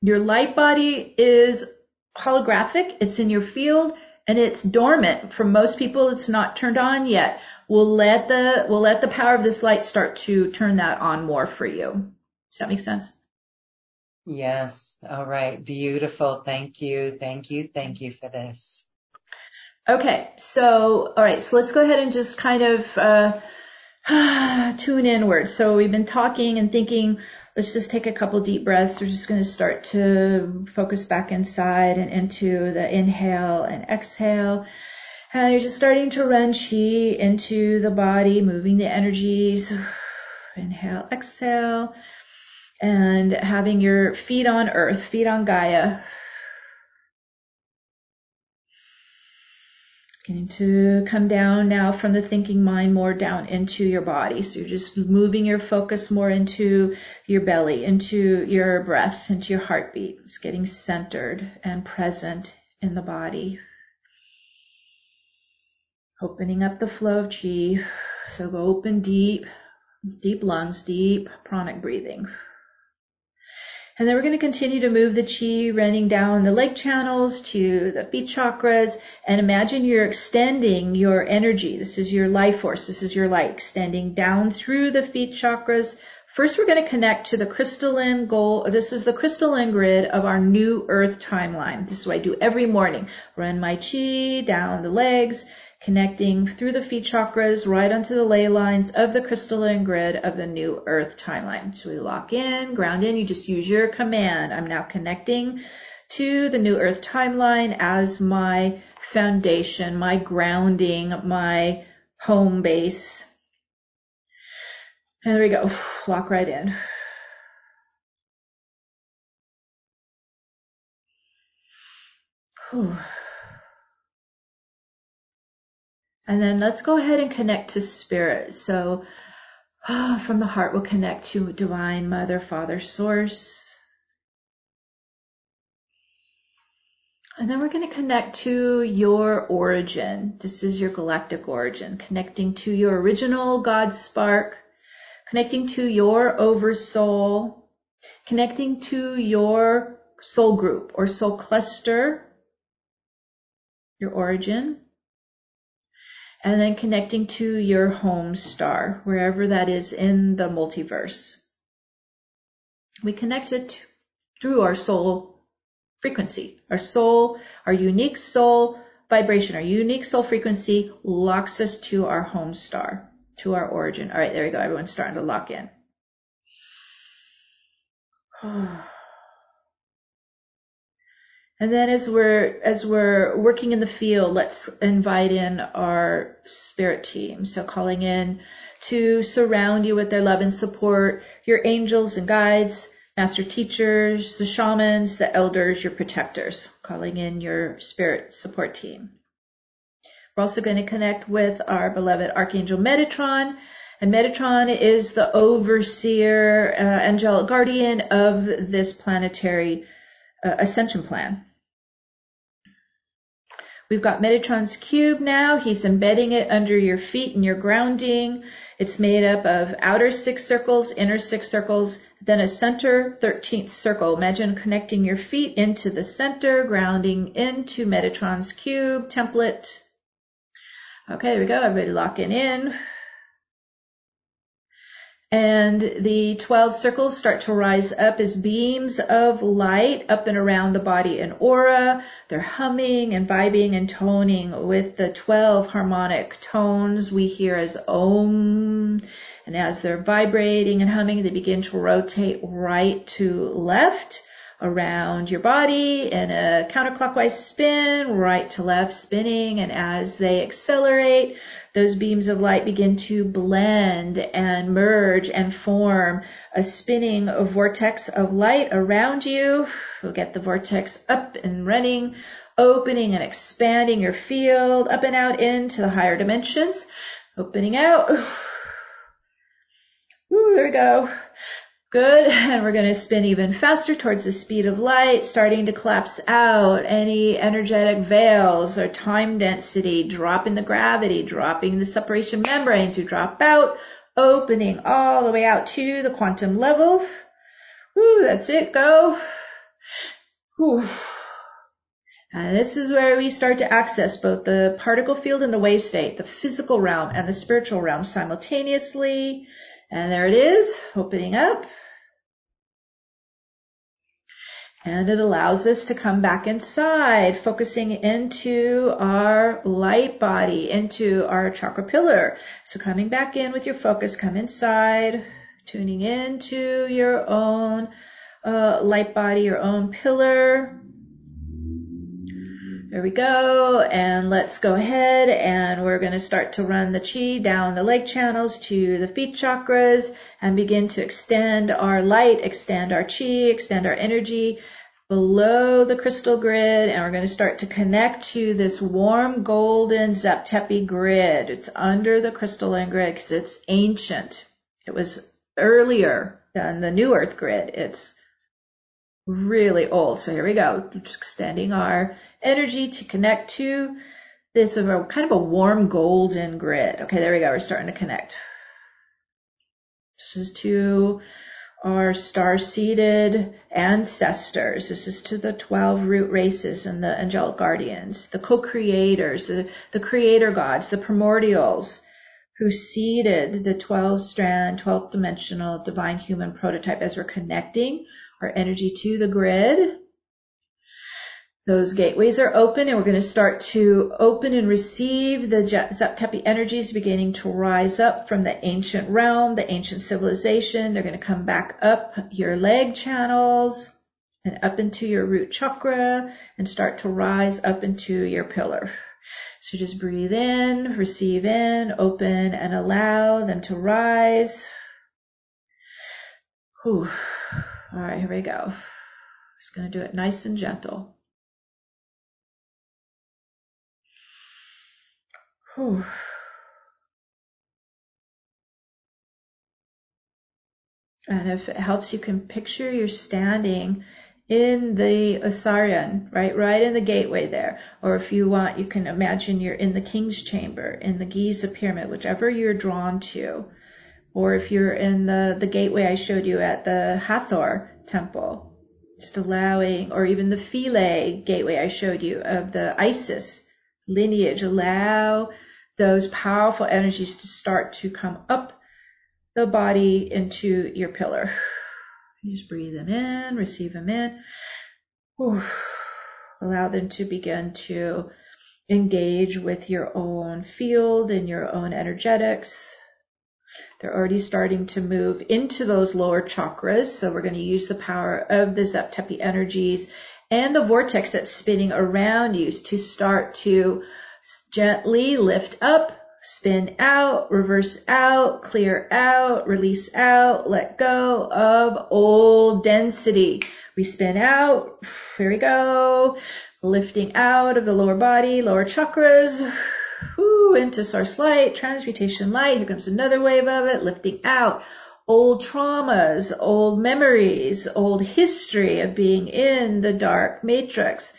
S2: Your light body is holographic. It's in your field and it's dormant. For most people, it's not turned on yet. We'll let the, we'll let the power of this light start to turn that on more for you. Does that make sense?
S1: Yes. All right. Beautiful. Thank you. Thank you. Thank you for this.
S2: Okay. So, all right. So let's go ahead and just kind of, uh, *sighs* tune inward. So we've been talking and thinking, let's just take a couple deep breaths. We're just going to start to focus back inside and into the inhale and exhale. And you're just starting to run chi into the body, moving the energies. *sighs* Inhale, exhale and having your feet on earth, feet on Gaia. Beginning to come down now from the thinking mind more down into your body. So you're just moving your focus more into your belly, into your breath, into your heartbeat. It's getting centered and present in the body. Opening up the flow of chi. So go open deep, deep lungs, deep pranic breathing. And then we're going to continue to move the chi running down the leg channels to the feet chakras and imagine you're extending your energy. This is your life force. This is your light extending down through the feet chakras. First, we're going to connect to the crystalline goal. This is the crystalline grid of our new earth timeline. This is what I do every morning. Run my chi down the legs connecting through the feet chakras right onto the ley lines of the crystalline grid of the new earth timeline. So we lock in, ground in, you just use your command. I'm now connecting to the new earth timeline as my foundation, my grounding, my home base. And there we go. *sighs* Lock right in. *sighs* Whew. And then let's go ahead and connect to spirit. So oh, from the heart, we'll connect to divine mother, father, source. And then we're going to connect to your origin. This is your galactic origin, connecting to your original God spark, connecting to your oversoul, connecting to your soul group or soul cluster, your origin, and then connecting to your home star, wherever that is in the multiverse. We connect it through our soul frequency. Our soul, our unique soul vibration, our unique soul frequency locks us to our home star, to our origin. All right, there we go. Everyone's starting to lock in. *sighs* And then as we're as we're working in the field, let's invite in our spirit team. So calling in to surround you with their love and support, your angels and guides, master teachers, the shamans, the elders, your protectors, calling in your spirit support team. We're also going to connect with our beloved Archangel Metatron. And Metatron is the overseer, uh, angelic guardian of this planetary uh, ascension plan. We've got Metatron's cube now. He's embedding it under your feet and your grounding. It's made up of outer six circles, inner six circles, then a center 13th circle. Imagine connecting your feet into the center, grounding into Metatron's cube template. Okay, there we go. Everybody locking in and the 12 circles start to rise up as beams of light up and around the body and aura. They're humming and vibing and toning with the 12 harmonic tones we hear as Om. And as they're vibrating and humming, they begin to rotate right to left around your body in a counterclockwise spin, right to left spinning. And as they accelerate, those beams of light begin to blend and merge and form a spinning vortex of light around you. We'll get the vortex up and running, opening and expanding your field up and out into the higher dimensions. Opening out. Ooh, there we go. Good. *laughs* And we're going to spin even faster towards the speed of light, starting to collapse out any energetic veils or time density, dropping the gravity, dropping the separation membranes. We drop out, opening all the way out to the quantum level. Woo, that's it. Go. Whew. And this is where we start to access both the particle field and the wave state, the physical realm and the spiritual realm simultaneously. And there it is, opening up. And it allows us to come back inside, focusing into our light body, into our chakra pillar. So coming back in with your focus, come inside, tuning into your own uh, light body, your own pillar. There we go. And let's go ahead and we're going to start to run the chi down the leg channels to the feet chakras and begin to extend our light, extend our chi, extend our energy below the crystal grid and we're going to start to connect to this warm golden Zep-Tepi grid. It's under the crystalline grid because it's ancient. It was earlier than the new earth grid. It's really old. So here we go. Just extending our energy to connect to this of a kind of a warm golden grid. Okay, there we go. We're starting to connect. This is to our star-seeded ancestors. This is to the 12 root races and the angelic guardians, the co-creators, the, the creator gods, the primordials who seeded the 12 strand, 12 dimensional divine human prototype as we're connecting our energy to the grid those gateways are open and we're going to start to open and receive the Zep-Tepi energies beginning to rise up from the ancient realm, the ancient civilization. They're going to come back up your leg channels and up into your root chakra and start to rise up into your pillar. So just breathe in, receive in, open and allow them to rise. Whew. All right, here we go. Just going to do it nice and gentle. Whew. And if it helps, you can picture you're standing in the Osirian, right? Right in the gateway there. Or if you want, you can imagine you're in the king's chamber, in the Giza pyramid, whichever you're drawn to. Or if you're in the, the gateway I showed you at the Hathor temple, just allowing, or even the Philae gateway I showed you of the Isis lineage, allow those powerful energies to start to come up the body into your pillar. *sighs* Just breathe them in, receive them in. *sighs* Allow them to begin to engage with your own field and your own energetics. They're already starting to move into those lower chakras. So we're going to use the power of the Zep Tepi energies and the vortex that's spinning around you to start to gently lift up spin out, reverse out, clear out, release out, let go of old density. We spin out. Here we go. Lifting out of the lower body, lower chakras. Into source light, transmutation light. Here comes another wave of it. Lifting out old traumas, old memories, old history of being in the dark matrix.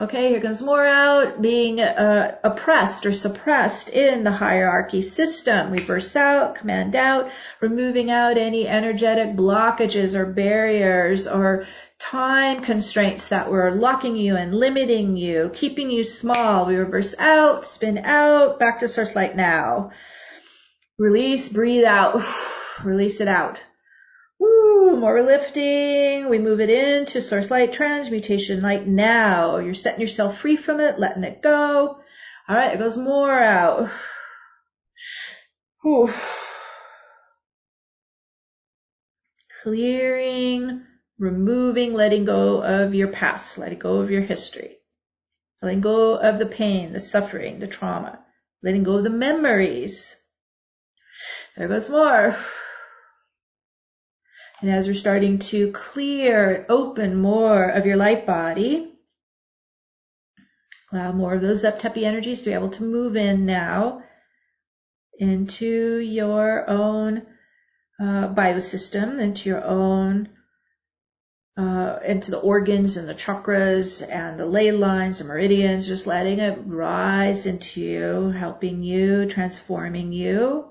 S2: Okay, here comes more out, being uh, oppressed or suppressed in the hierarchy system. We burst out, command out, removing out any energetic blockages or barriers or time constraints that were locking you and limiting you, keeping you small. We reverse out, spin out, back to source light now. Release, breathe out, *sighs* release it out. Woo, more lifting. We move it into source light, transmutation light now. You're setting yourself free from it, letting it go. All right, it goes more out. *sighs* Whew. Clearing, removing, letting go of your past, letting go of your history, letting go of the pain, the suffering, the trauma, letting go of the memories. There goes more. And as we're starting to clear open more of your light body, allow more of those Zep Tepi energies to be able to move in now into your own uh, biosystem, into your own, uh, into the organs and the chakras and the ley lines and meridians, just letting it rise into you, helping you, transforming you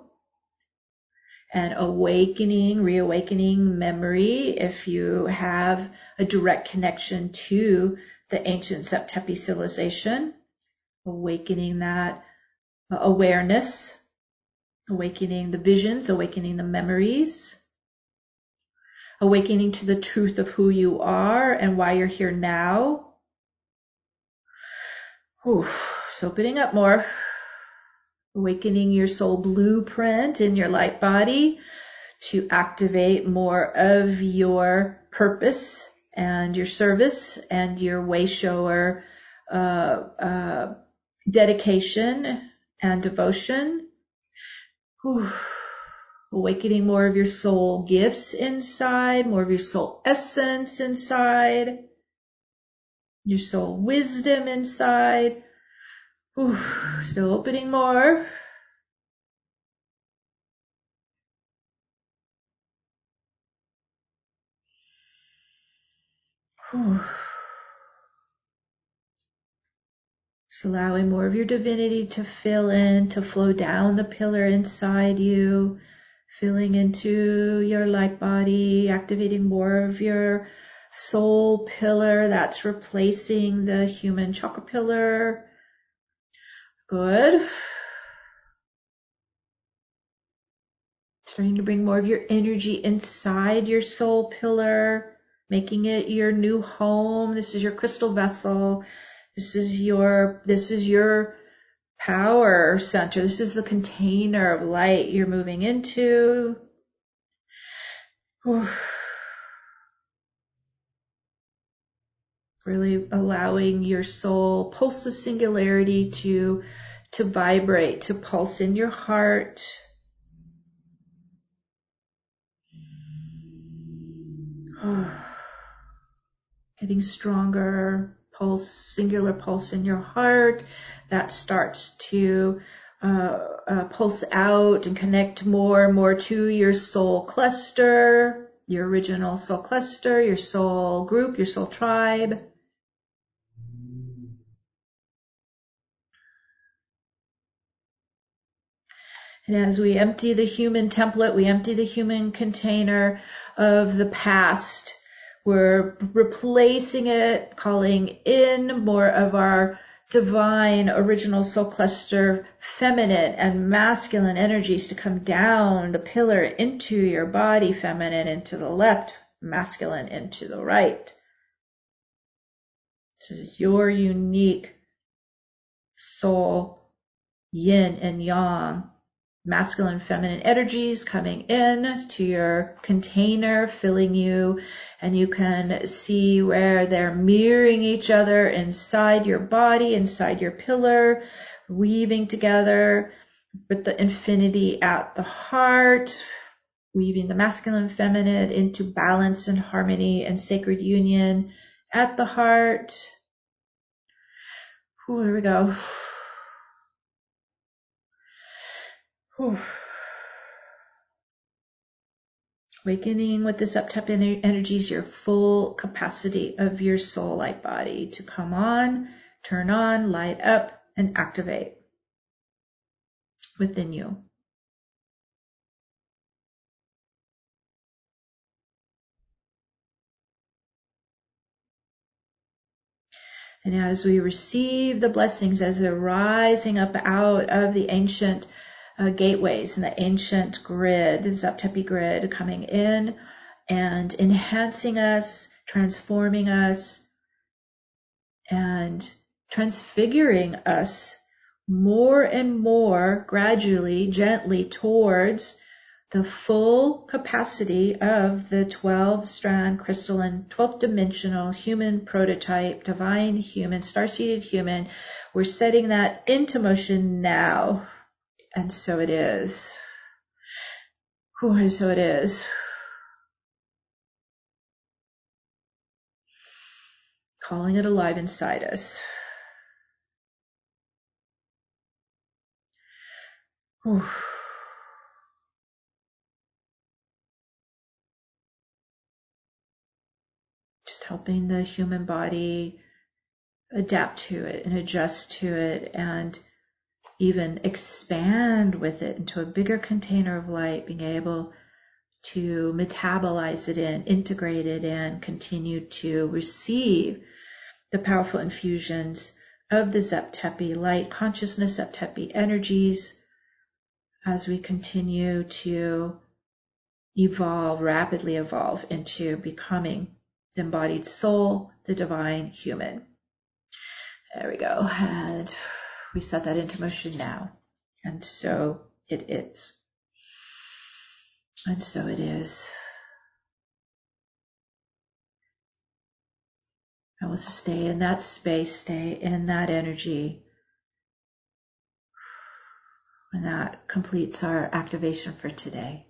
S2: and awakening, reawakening memory if you have a direct connection to the ancient Zep Tepi civilization, awakening that awareness, awakening the visions, awakening the memories, awakening to the truth of who you are and why you're here now. Whew. So opening up more awakening your soul blueprint in your light body to activate more of your purpose and your service and your way shower uh, uh, dedication and devotion. Whew. Awakening more of your soul gifts inside, more of your soul essence inside, your soul wisdom inside, Oof, still opening more. Just allowing more of your divinity to fill in, to flow down the pillar inside you, filling into your light body, activating more of your soul pillar that's replacing the human chakra pillar. Good. Starting to bring more of your energy inside your soul pillar, making it your new home. This is your crystal vessel. This is your, this is your power center. This is the container of light you're moving into. really allowing your soul pulse of singularity to to vibrate, to pulse in your heart. *sighs* Getting stronger, pulse, singular pulse in your heart that starts to uh, uh, pulse out and connect more and more to your soul cluster, your original soul cluster, your soul group, your soul tribe. And as we empty the human template, we empty the human container of the past. We're replacing it, calling in more of our divine original soul cluster feminine and masculine energies to come down the pillar into your body, feminine into the left, masculine into the right. This is your unique soul, yin and yang masculine feminine energies coming in to your container, filling you, and you can see where they're mirroring each other inside your body, inside your pillar, weaving together with the infinity at the heart, weaving the masculine and feminine into balance and harmony and sacred union at the heart. Ooh, here we go. Awakening with this up-top energy is your full capacity of your soul light body to come on, turn on, light up, and activate within you. And as we receive the blessings as they're rising up out of the ancient uh, gateways and the ancient grid, the Zep-Tepi grid coming in and enhancing us, transforming us, and transfiguring us more and more gradually, gently towards the full capacity of the 12 strand crystalline 12th dimensional human prototype, divine human, star seeded human. We're setting that into motion now. And so it is. and so it is. Calling it alive inside us. Just helping the human body adapt to it and adjust to it and even expand with it into a bigger container of light, being able to metabolize it in, integrate it in, continue to receive the powerful infusions of the Zep-Tepi light consciousness, Zep-Tepi energies as we continue to evolve, rapidly evolve into becoming the embodied soul, the divine human. There we go. And we set that into motion now. And so it is. And so it is. I want to stay in that space, stay in that energy. And that completes our activation for today.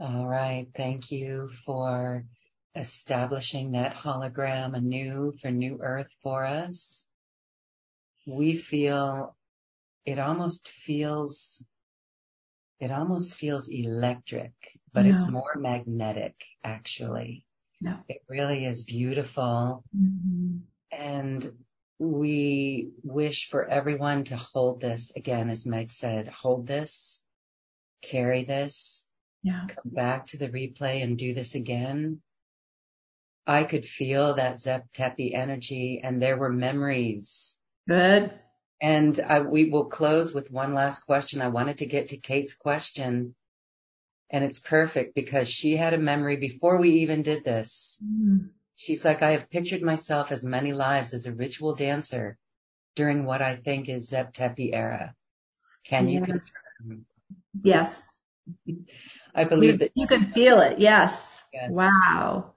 S1: All right. Thank you for establishing that hologram anew for New Earth for us. We feel it almost feels it almost feels electric, but no. it's more magnetic actually.
S2: No.
S1: It really is beautiful. Mm-hmm. And we wish for everyone to hold this again, as Meg said, hold this, carry this,
S2: yeah.
S1: come back to the replay and do this again. I could feel that Zep-Tepi energy and there were memories.
S2: Good.
S1: And I, we will close with one last question. I wanted to get to Kate's question and it's perfect because she had a memory before we even did this. Mm. She's like, I have pictured myself as many lives as a ritual dancer during what I think is Zep-Tepi era. Can yes. you confirm?
S2: Yes.
S1: I believe that
S2: you can feel it. Yes.
S1: yes.
S2: Wow.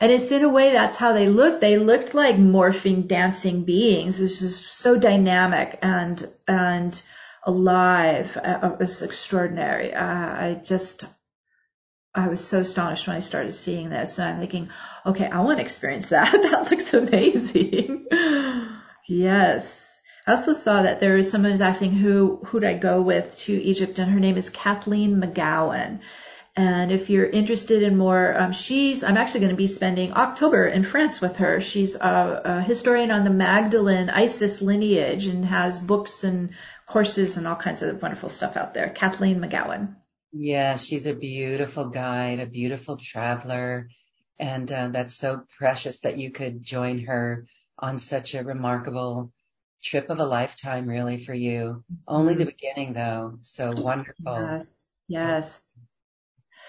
S2: And it's in a way that's how they looked. They looked like morphing, dancing beings. It was just so dynamic and, and alive. Uh, it was extraordinary. Uh, I just, I was so astonished when I started seeing this and I'm thinking, okay, I want to experience that. *laughs* that looks amazing. *laughs* yes. I also saw that there was someone who's asking who, who'd I go with to Egypt and her name is Kathleen McGowan. And if you're interested in more, um, she's, I'm actually going to be spending October in France with her. She's a, a, historian on the Magdalene Isis lineage and has books and courses and all kinds of wonderful stuff out there. Kathleen McGowan.
S1: Yeah, she's a beautiful guide, a beautiful traveler. And uh, that's so precious that you could join her on such a remarkable trip of a lifetime, really, for you. Only the mm-hmm. beginning, though. So wonderful.
S2: Yes.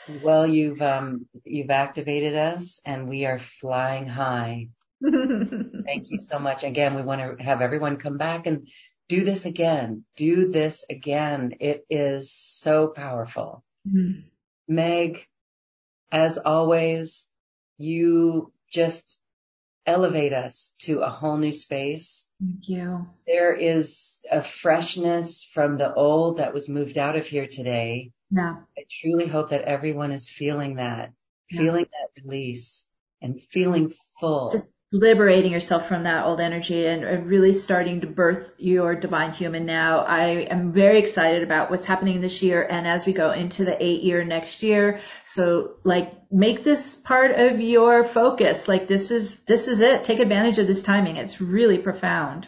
S2: yes.
S1: Well, you've um, you've activated us, and we are flying high. *laughs* Thank you so much. Again, we want to have everyone come back and do this again. Do this again. It is so powerful. Mm-hmm. Meg, as always, you just elevate us to a whole new space.
S2: Thank you.
S1: There is a freshness from the old that was moved out of here today
S2: yeah.
S1: I truly hope that everyone is feeling that, yeah. feeling that release and feeling full.
S2: Just liberating yourself from that old energy and, and really starting to birth your divine human now. I am very excited about what's happening this year and as we go into the eight year next year. So like make this part of your focus. Like this is, this is it. Take advantage of this timing. It's really profound.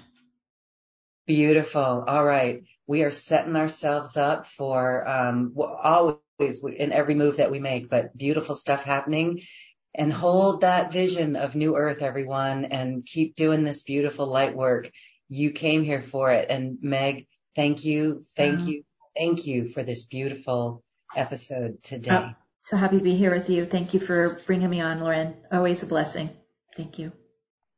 S1: Beautiful. All right we are setting ourselves up for um, always in every move that we make, but beautiful stuff happening. And hold that vision of new earth, everyone, and keep doing this beautiful light work. You came here for it. And Meg, thank you, thank you, thank you for this beautiful episode today. Oh,
S2: so happy to be here with you. Thank you for bringing me on, Lauren. Always a blessing. Thank you.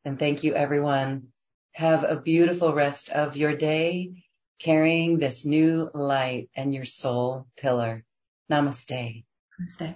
S1: And thank you, everyone. Have a beautiful rest of your day carrying this new light and your soul pillar. Namaste.
S2: Namaste.